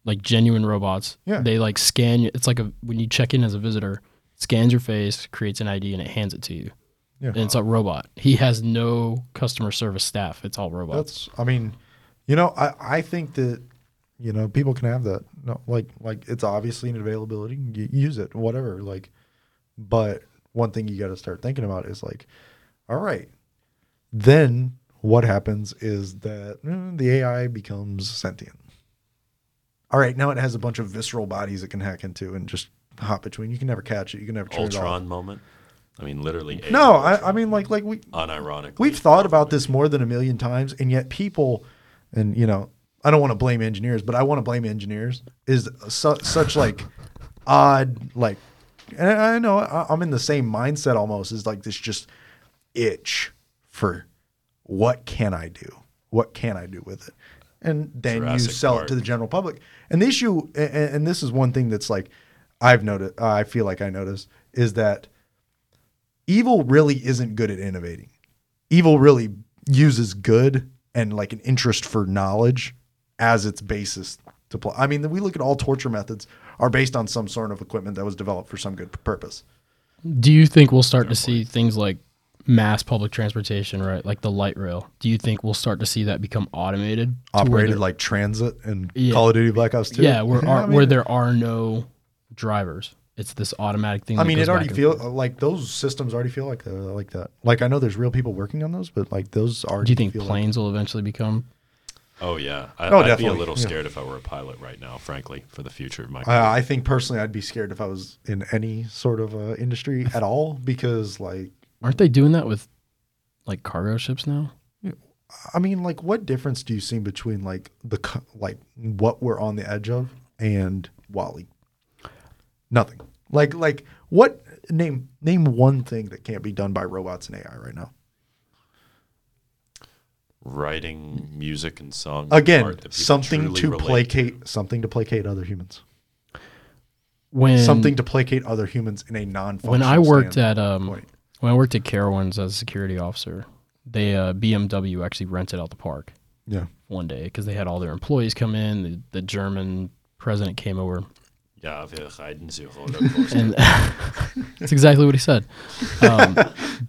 like genuine robots. Yeah. They like scan. you. It's like a when you check in as a visitor, scans your face, creates an ID, and it hands it to you. Yeah. And it's a robot. He has no customer service staff. It's all robots. That's I mean, you know, I, I think that you know people can have that. No, like like it's obviously an availability. You use it, whatever. Like, but one thing you got to start thinking about is like, all right, then what happens is that mm, the AI becomes sentient. All right, now it has a bunch of visceral bodies it can hack into and just hop between. You can never catch it. You can never turn it off. Ultron moment? I mean, literally. No, I, I mean like like we unironically. We've thought about this more than a million times, and yet people, and you know, I don't want to blame engineers, but I want to blame engineers. Is su- such like odd, like, and I know I- I'm in the same mindset almost. Is like this just itch for what can I do? What can I do with it? And then Jurassic you sell Park. it to the general public. And the issue, and, and this is one thing that's like I've noticed. Uh, I feel like I noticed is that evil really isn't good at innovating. Evil really uses good and like an interest for knowledge as its basis to play. I mean, we look at all torture methods are based on some sort of equipment that was developed for some good purpose. Do you think we'll start to see things like mass public transportation, right? Like the light rail. Do you think we'll start to see that become automated? Operated like transit and Yeah. Call of Duty Black Ops 2. yeah, where are, I mean, where there are no drivers. It's this automatic thing. I mean, it already back and feel like those systems already feel like uh, like that. Like I know there's real people working on those, but like those are. Do you think feel like- planes will eventually become? Oh yeah, I, Oh, I'd be a definitely, little yeah. scared if I were a pilot right now, frankly, for the future of my. Uh, career. I think personally, I'd be scared if I was in any sort of uh, industry at all because, like, Aren't they doing that with like cargo ships now? I mean, like, what difference do you see between like the co- like what we're on the edge of and WALL-E? Nothing. Like, like what name name one thing that can't be done by robots and AI right now? Writing music and songs. Again, art that people something to relate placate something to placate other humans. When something to placate other humans in a non-functional when I worked at um point. When I worked at Carowinds as a security officer, they uh, BMW actually rented out the park yeah. one day because they had all their employees come in. The, the German president came over, Ja, wir reiten sie Rollercoaster. and that's exactly what he said. Um,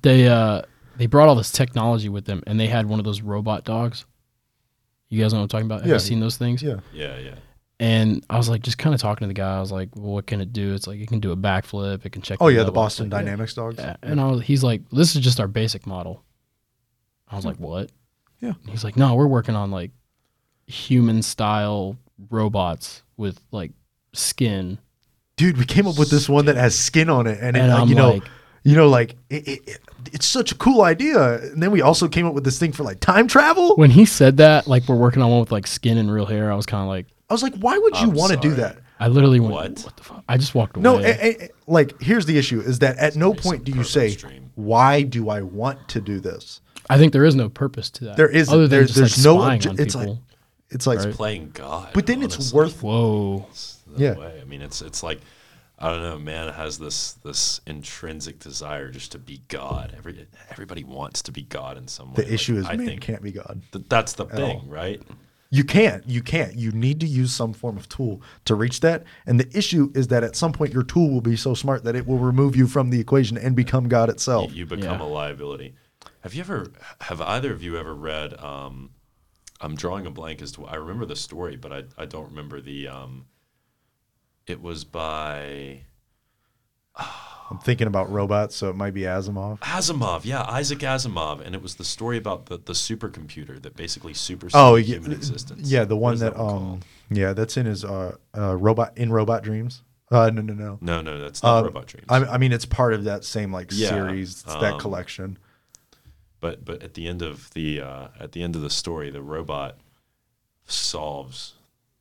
they uh, they brought all this technology with them, and they had one of those robot dogs. You guys know what I'm talking about? Have Yeah. you seen those things? Yeah. yeah, yeah. And I was like, just kind of talking to the guy. I was like, well, what can it do? It's like it can do a backflip. It can check. Oh yeah, the level. Boston like, yeah. Dynamics dogs. Yeah. And I was, he's like, this is just our basic model. I was like, what? Yeah. And he's like, no, we're working on like human style robots with like skin. Dude, we came up with this one that has skin on it, and, it, And like, you know, like- you know, like it, it, it, it's such a cool idea. And then we also came up with this thing for like time travel. When he said that, like we're working on one with like skin and real hair, I was kind of like, I was like, why would you I'm want to do sorry. that? I literally went, What? what? the fuck? I just walked away. No, eh, eh, like here's the issue: is that at no point do you say, dream. "Why do I want to do this?" I think there is no purpose to that. There is other than there, just there's like no. spying on it's people. like it's like, Right. Playing God. but then it's worth. Whoa. It's Yeah. way. I mean, it's it's like I don't know. Man has this this intrinsic desire just to be God. Every everybody wants to be God in some way. The Like, issue is, I man think can't be God. th- that's the all. thing, right? You can't. You can't. You need to use some form of tool to reach that. And the issue is that at some point your tool will be so smart that it will remove you from the equation and become God itself. You, you become Yeah. a liability. Have you ever? Have either of you ever read? Um, I'm drawing a blank as to. I remember the story, but I I don't remember the. Um, it was by I'm thinking about robots, so it might be Asimov. Asimov, yeah, Isaac Asimov, and it was the story about the, the supercomputer that basically superseded Oh, yeah, human existence. yeah, the one is that, one um, yeah, that's in his uh, uh, robot in Robot Dreams. Uh, no, no, no. No, no, that's not Um, Robot Dreams. I, I mean, it's part of that same like Yeah, series, it's that um, collection. but but at the end of the uh, at the end of the story, the robot solves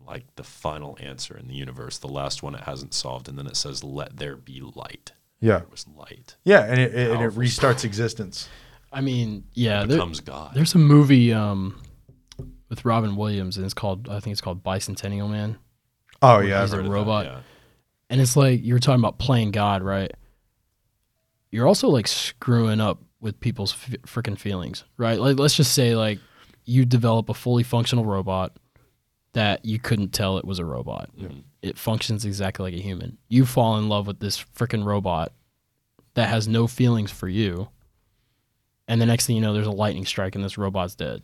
like the final answer in the universe, the last one it hasn't solved, and then it says, "Let there be light." Yeah, There was light. yeah, and it, it, and it restarts existence. I mean, yeah, there, becomes God. there's a movie um, with Robin Williams, and it's called I think it's called Bicentennial Man, Oh yeah, he's I've a heard of that. robot. Yeah. and it's like you were talking about playing God, right? You're also like screwing up with people's f- freaking feelings, right? Like let's just say like you develop a fully functional robot that you couldn't tell it was a robot. It functions exactly like a human. You fall in love with this freaking robot that has no feelings for you, and the next thing you know, there's a lightning strike and this robot's dead.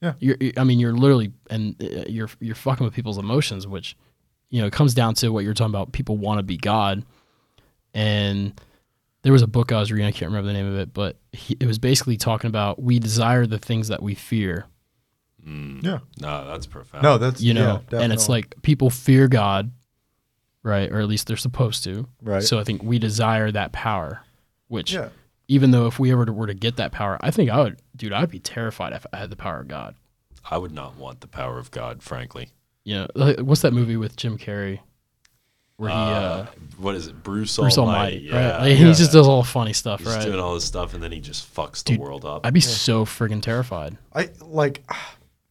Yeah. You're, you- I mean, you're literally and uh, you're you're fucking with people's emotions, which you know it comes down to what you're talking about. People want to be God, and there was a book I was reading. I can't remember the name of it, but he, it was basically talking about we desire the things that we fear. Yeah, No, that's profound. no, that's You know, yeah, and it's like people fear God, right? Or at least they're supposed to. Right. So I think we desire that power, which yeah, even though if we ever were to get that power, I think I would, dude, I'd be terrified if I had the power of God. I would not want the power of God, frankly. You know, like, what's that movie with Jim Carrey where he, uh, Uh, what is it? Bruce, Bruce Almighty. Almighty, Yeah. right? Like, he just does all the funny stuff, He's right? doing all this stuff, and then he just fucks the Dude, world up. I'd be so friggin' terrified. I like,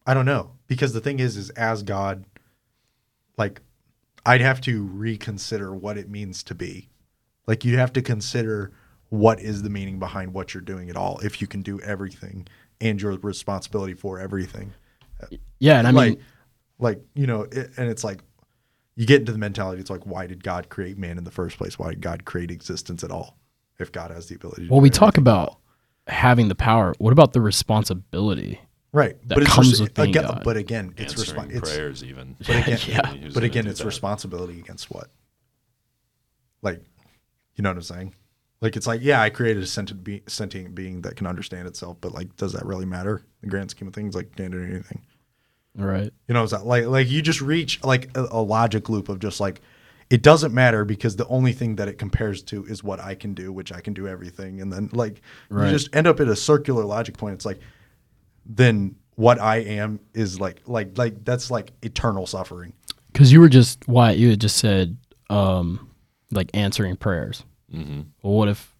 I don't know because the thing is, is as God, like, I'd have to reconsider what it means to be. Like, you have to consider what is the meaning behind what you're doing at all. If you can do everything and your responsibility for everything, Yeah, and I like, mean, like you know, it, and it's like you get into the mentality. It's like, why did God create man in the first place? Why did God create existence at all? If God has the ability. to well, we talk about having the power. What about the responsibility? Right. That it's comes res- with being again, God. but again, it's answering respo- it's prayers even. but again, Yeah. But again, it's that? responsibility against what? Like, you know what I'm saying? Like it's like, yeah, I created a sentient, be- sentient being that can understand itself, but like, does that really matter in the grand scheme of things? Like, can't do anything. Right. You know, it's not like like you just reach like a, a logic loop of just like it doesn't matter because the only thing that it compares to is what I can do, which I can do everything, and then like Right. you just end up at a circular logic point. It's like then what I am is like like like that's like eternal suffering. Because you were just why you had just said um, like answering prayers. Mm-hmm. Well, what if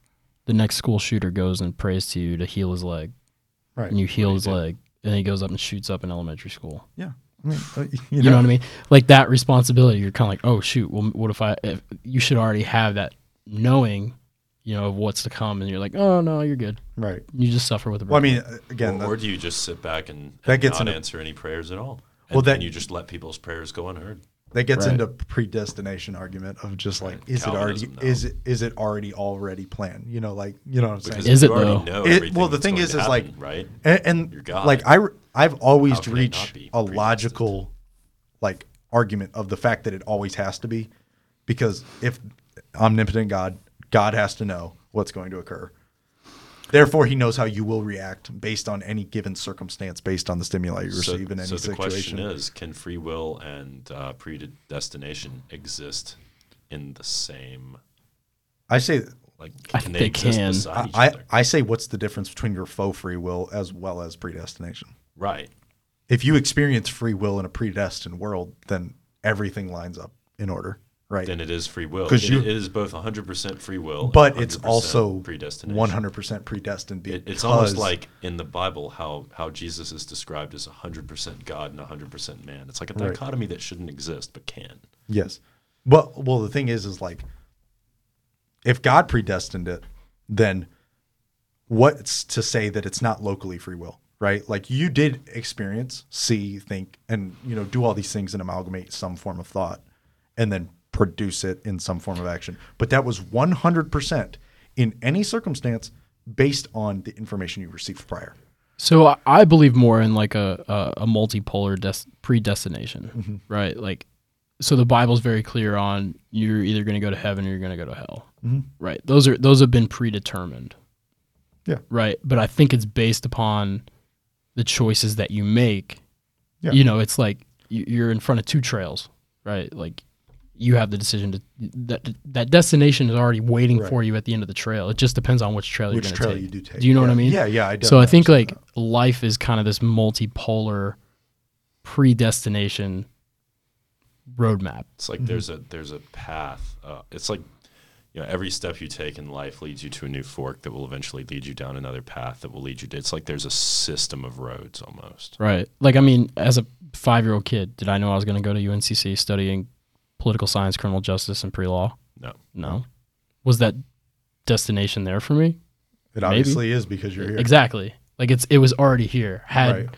the next school shooter goes and prays to you to heal his leg, Right. and you heal do his you leg, and he goes up and shoots up in elementary school? yeah. I mean, uh, you, You know, what I mean? Like that responsibility. You're kind of like, oh shoot. Well, what if I? If, you should already have that knowing, you know, of what's to come, and you're like, oh no, you're good. Right. You just suffer with the. Well, I mean, again, or, or do you just sit back and, That and gets not into- answer any prayers at all? And, Well, that- and you just let people's prayers go unheard. that gets Right. into predestination argument of just like, Right. is it already no. is it is it already already planned? You know, like you know what I'm saying? Because Is you it, already though? know It- well, the thing going is, to is like- right? and, and You're like I I've always How can it reached a logical like argument of the fact that it always has to be because if omnipotent God God has to know what's going to occur. Therefore, he knows how you will react based on any given circumstance, based on the stimuli you So, receive in any so the situation. question is, can free will and uh, predestination exist in the same? I say, Like, I can think they, they exist can. beside each I. I say, what's the difference between your faux free will as well as predestination? right. If you experience free will in a predestined world, then everything lines up in order, right? Then it is free will. 'Cause It- it is both 100% free will, but it's 100% also predestination. 100% predestined. It, it's almost like in the Bible how how Jesus is described as 100% God and 100% man. It's like a Right. dichotomy that shouldn't exist but can. Yes. Well, well, the thing is, is like, if God predestined it, then what's to say that it's not locally free will, right? Like you did experience, see, think, and you know, do all these things and amalgamate some form of thought, and then produce it in some form of action. But that was one hundred percent in any circumstance based on the information you received prior. So I- believe more in like a a, a multipolar des- predestination, mm-hmm. right? Like, so the Bible's very clear on you're either going to go to heaven or you're going to go to hell, mm-hmm. right? Those are those have been predetermined, Yeah. right? But I think it's based upon the choices that you make. Yeah. You know, it's like you're in front of two trails, right? Like you have the decision to that that destination is already waiting Right. for you at the end of the trail. It just depends on which trail Which you're going to trail take. you do take. Do you know what I mean? Yeah, yeah, I so I think like understand life is kind of this multipolar predestination roadmap. It's like there's a there's a path. Uh, it's like you know every step you take in life leads you to a new fork that will eventually lead you down another path that will lead you to. It's like there's a system of roads almost. Right. Like I mean, as a five year old kid, did I know I was going to go to UNCC studying political science, criminal justice, and pre law? No, No. Was that destination there for me? It obviously is because you're here. Exactly. Like it's it was already here. Had Right.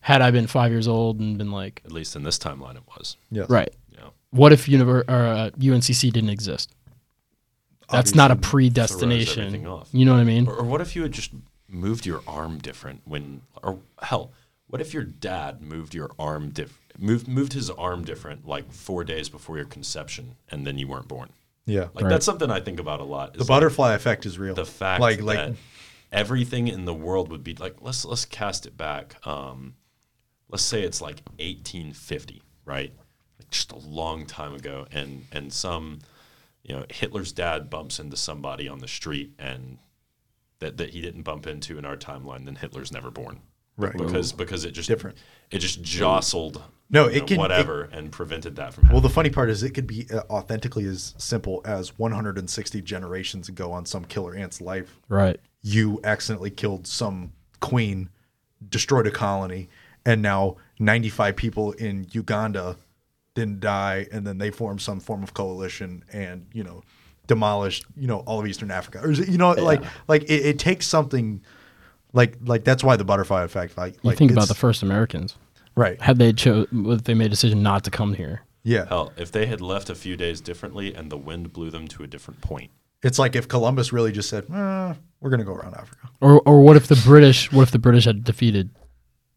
had I been five years old and been like, at least in this timeline it was. Yes. right. Yeah. What if univer- or, uh, UNCC didn't exist? That's not a predestination. You know what I mean? Or, or what if you had just moved your arm different when, or hell, what if your dad moved your arm diff, moved moved his arm different like four days before your conception, and then you weren't born? Yeah. Like Right. that's something I think about a lot. the is like butterfly effect is real. the fact like that like everything in the world would be like let's let's cast it back. Um, let's say it's like 1850, right? Like just a long time ago, and and some, you know, Hitler's dad bumps into somebody on the street, and that that he didn't bump into in our timeline, then Hitler's never born. Right. Because because it just Different. It just jostled. No, it know, can- it- whatever and prevented that from happening. well, the funny part is it could be uh, authentically as simple as 160 generations ago on some killer ant's life. Right. You accidentally killed some queen, destroyed a colony, and now 95 people in Uganda didn't die, and then they formed some form of coalition and you know demolished you know all of Eastern Africa. Or is it, you know like like it, it takes something like like that's why the butterfly effect like You like think about the first Americans. right Had they chose, if they made a decision not to come here. yeah Hell, if they had left a few days differently and the wind blew them to a different point, It's like if Columbus really just said, eh, "We're going to go around Africa." Or or what if the British? What if the British had defeated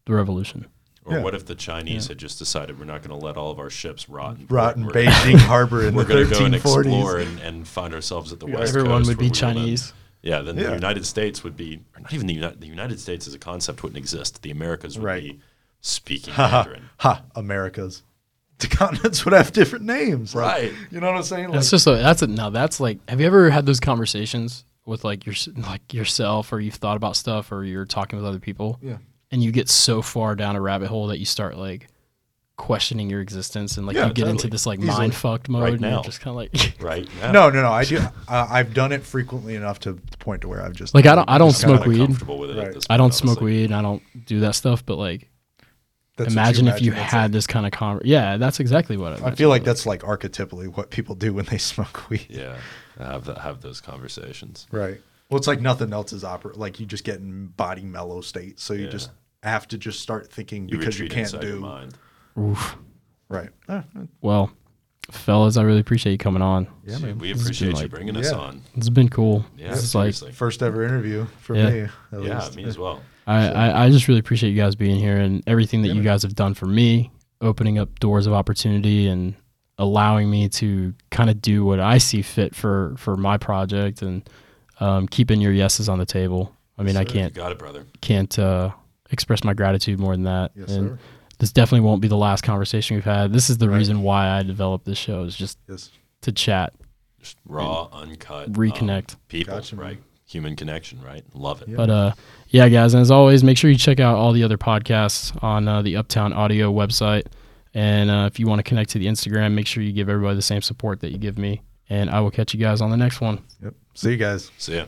the revolution? Or Yeah. what if the Chinese had just decided we're not going to let all of our ships rot in Rot in Beijing Harbor in We're the going to go and 1340s. explore and, and find ourselves at the west Coast. Everyone Coast would be we wanna- Chinese. Yeah, then Yeah. the United States would be, or not even the United, the United States as a concept wouldn't exist. The Americas would Right. be speaking Ha ha Mandarin. ha! Americas. The continents would have different names, like, Right. You know what I'm saying? Like, That's just a, that's a now that's like. Have you ever had those conversations with like your like yourself, or you've thought about stuff, or you're talking with other people, yeah, and you get so far down a rabbit hole that you start like questioning your existence, and like Yeah, you get into this like Easily. mind fucked mode, Right and now. you're just kind of like. Right? Yeah. no, no, no. I do. Uh, I've done it frequently enough to the point to where I've just Like, I don't- I don't smoke weed. with it Right. this I don't point, smoke honestly. weed. and I don't do that stuff. But like, That's what imagine if you had like. this kind of con. Yeah, that's exactly what I. I feel like that's like archetypally what people do when they smoke weed. Yeah. Have that, have those conversations. Right. Well, it's like nothing else is opera. Like you just get in body mellow state, so you Yeah. just have to just start thinking You because you can't inside your do. mind. Oof. Right. Uh, Well, fellas, I really appreciate you coming on. yeah, man. we This has been appreciate you like- bringing us Yeah. on. It's been cool. Yeah, this is like seriously. First ever interview for Yeah. me. at yeah, least. me as well. I, I, I just really appreciate you guys being here and everything that Yeah, you guys have done for me, opening up doors of opportunity and allowing me to kind of do what I see fit for for my project and um, keeping your yeses on the table. I mean, I Sir. You can't got it, brother. can't uh, express my gratitude more than that. Yes, and sir. This definitely won't be the last conversation we've had. This is the Right. reason why I developed this show is just Yes. to chat, Just raw, uncut. um, reconnect. people, Gotcha, man. right? Human connection, right? Love it. Yeah. But uh, yeah, guys, and as always, make sure you check out all the other podcasts on uh, the Uptown Audio website. And uh, if you want to connect to the Instagram, make sure you give everybody the same support that you give me. And I will catch you guys on the next one. Yep. See you guys. See ya.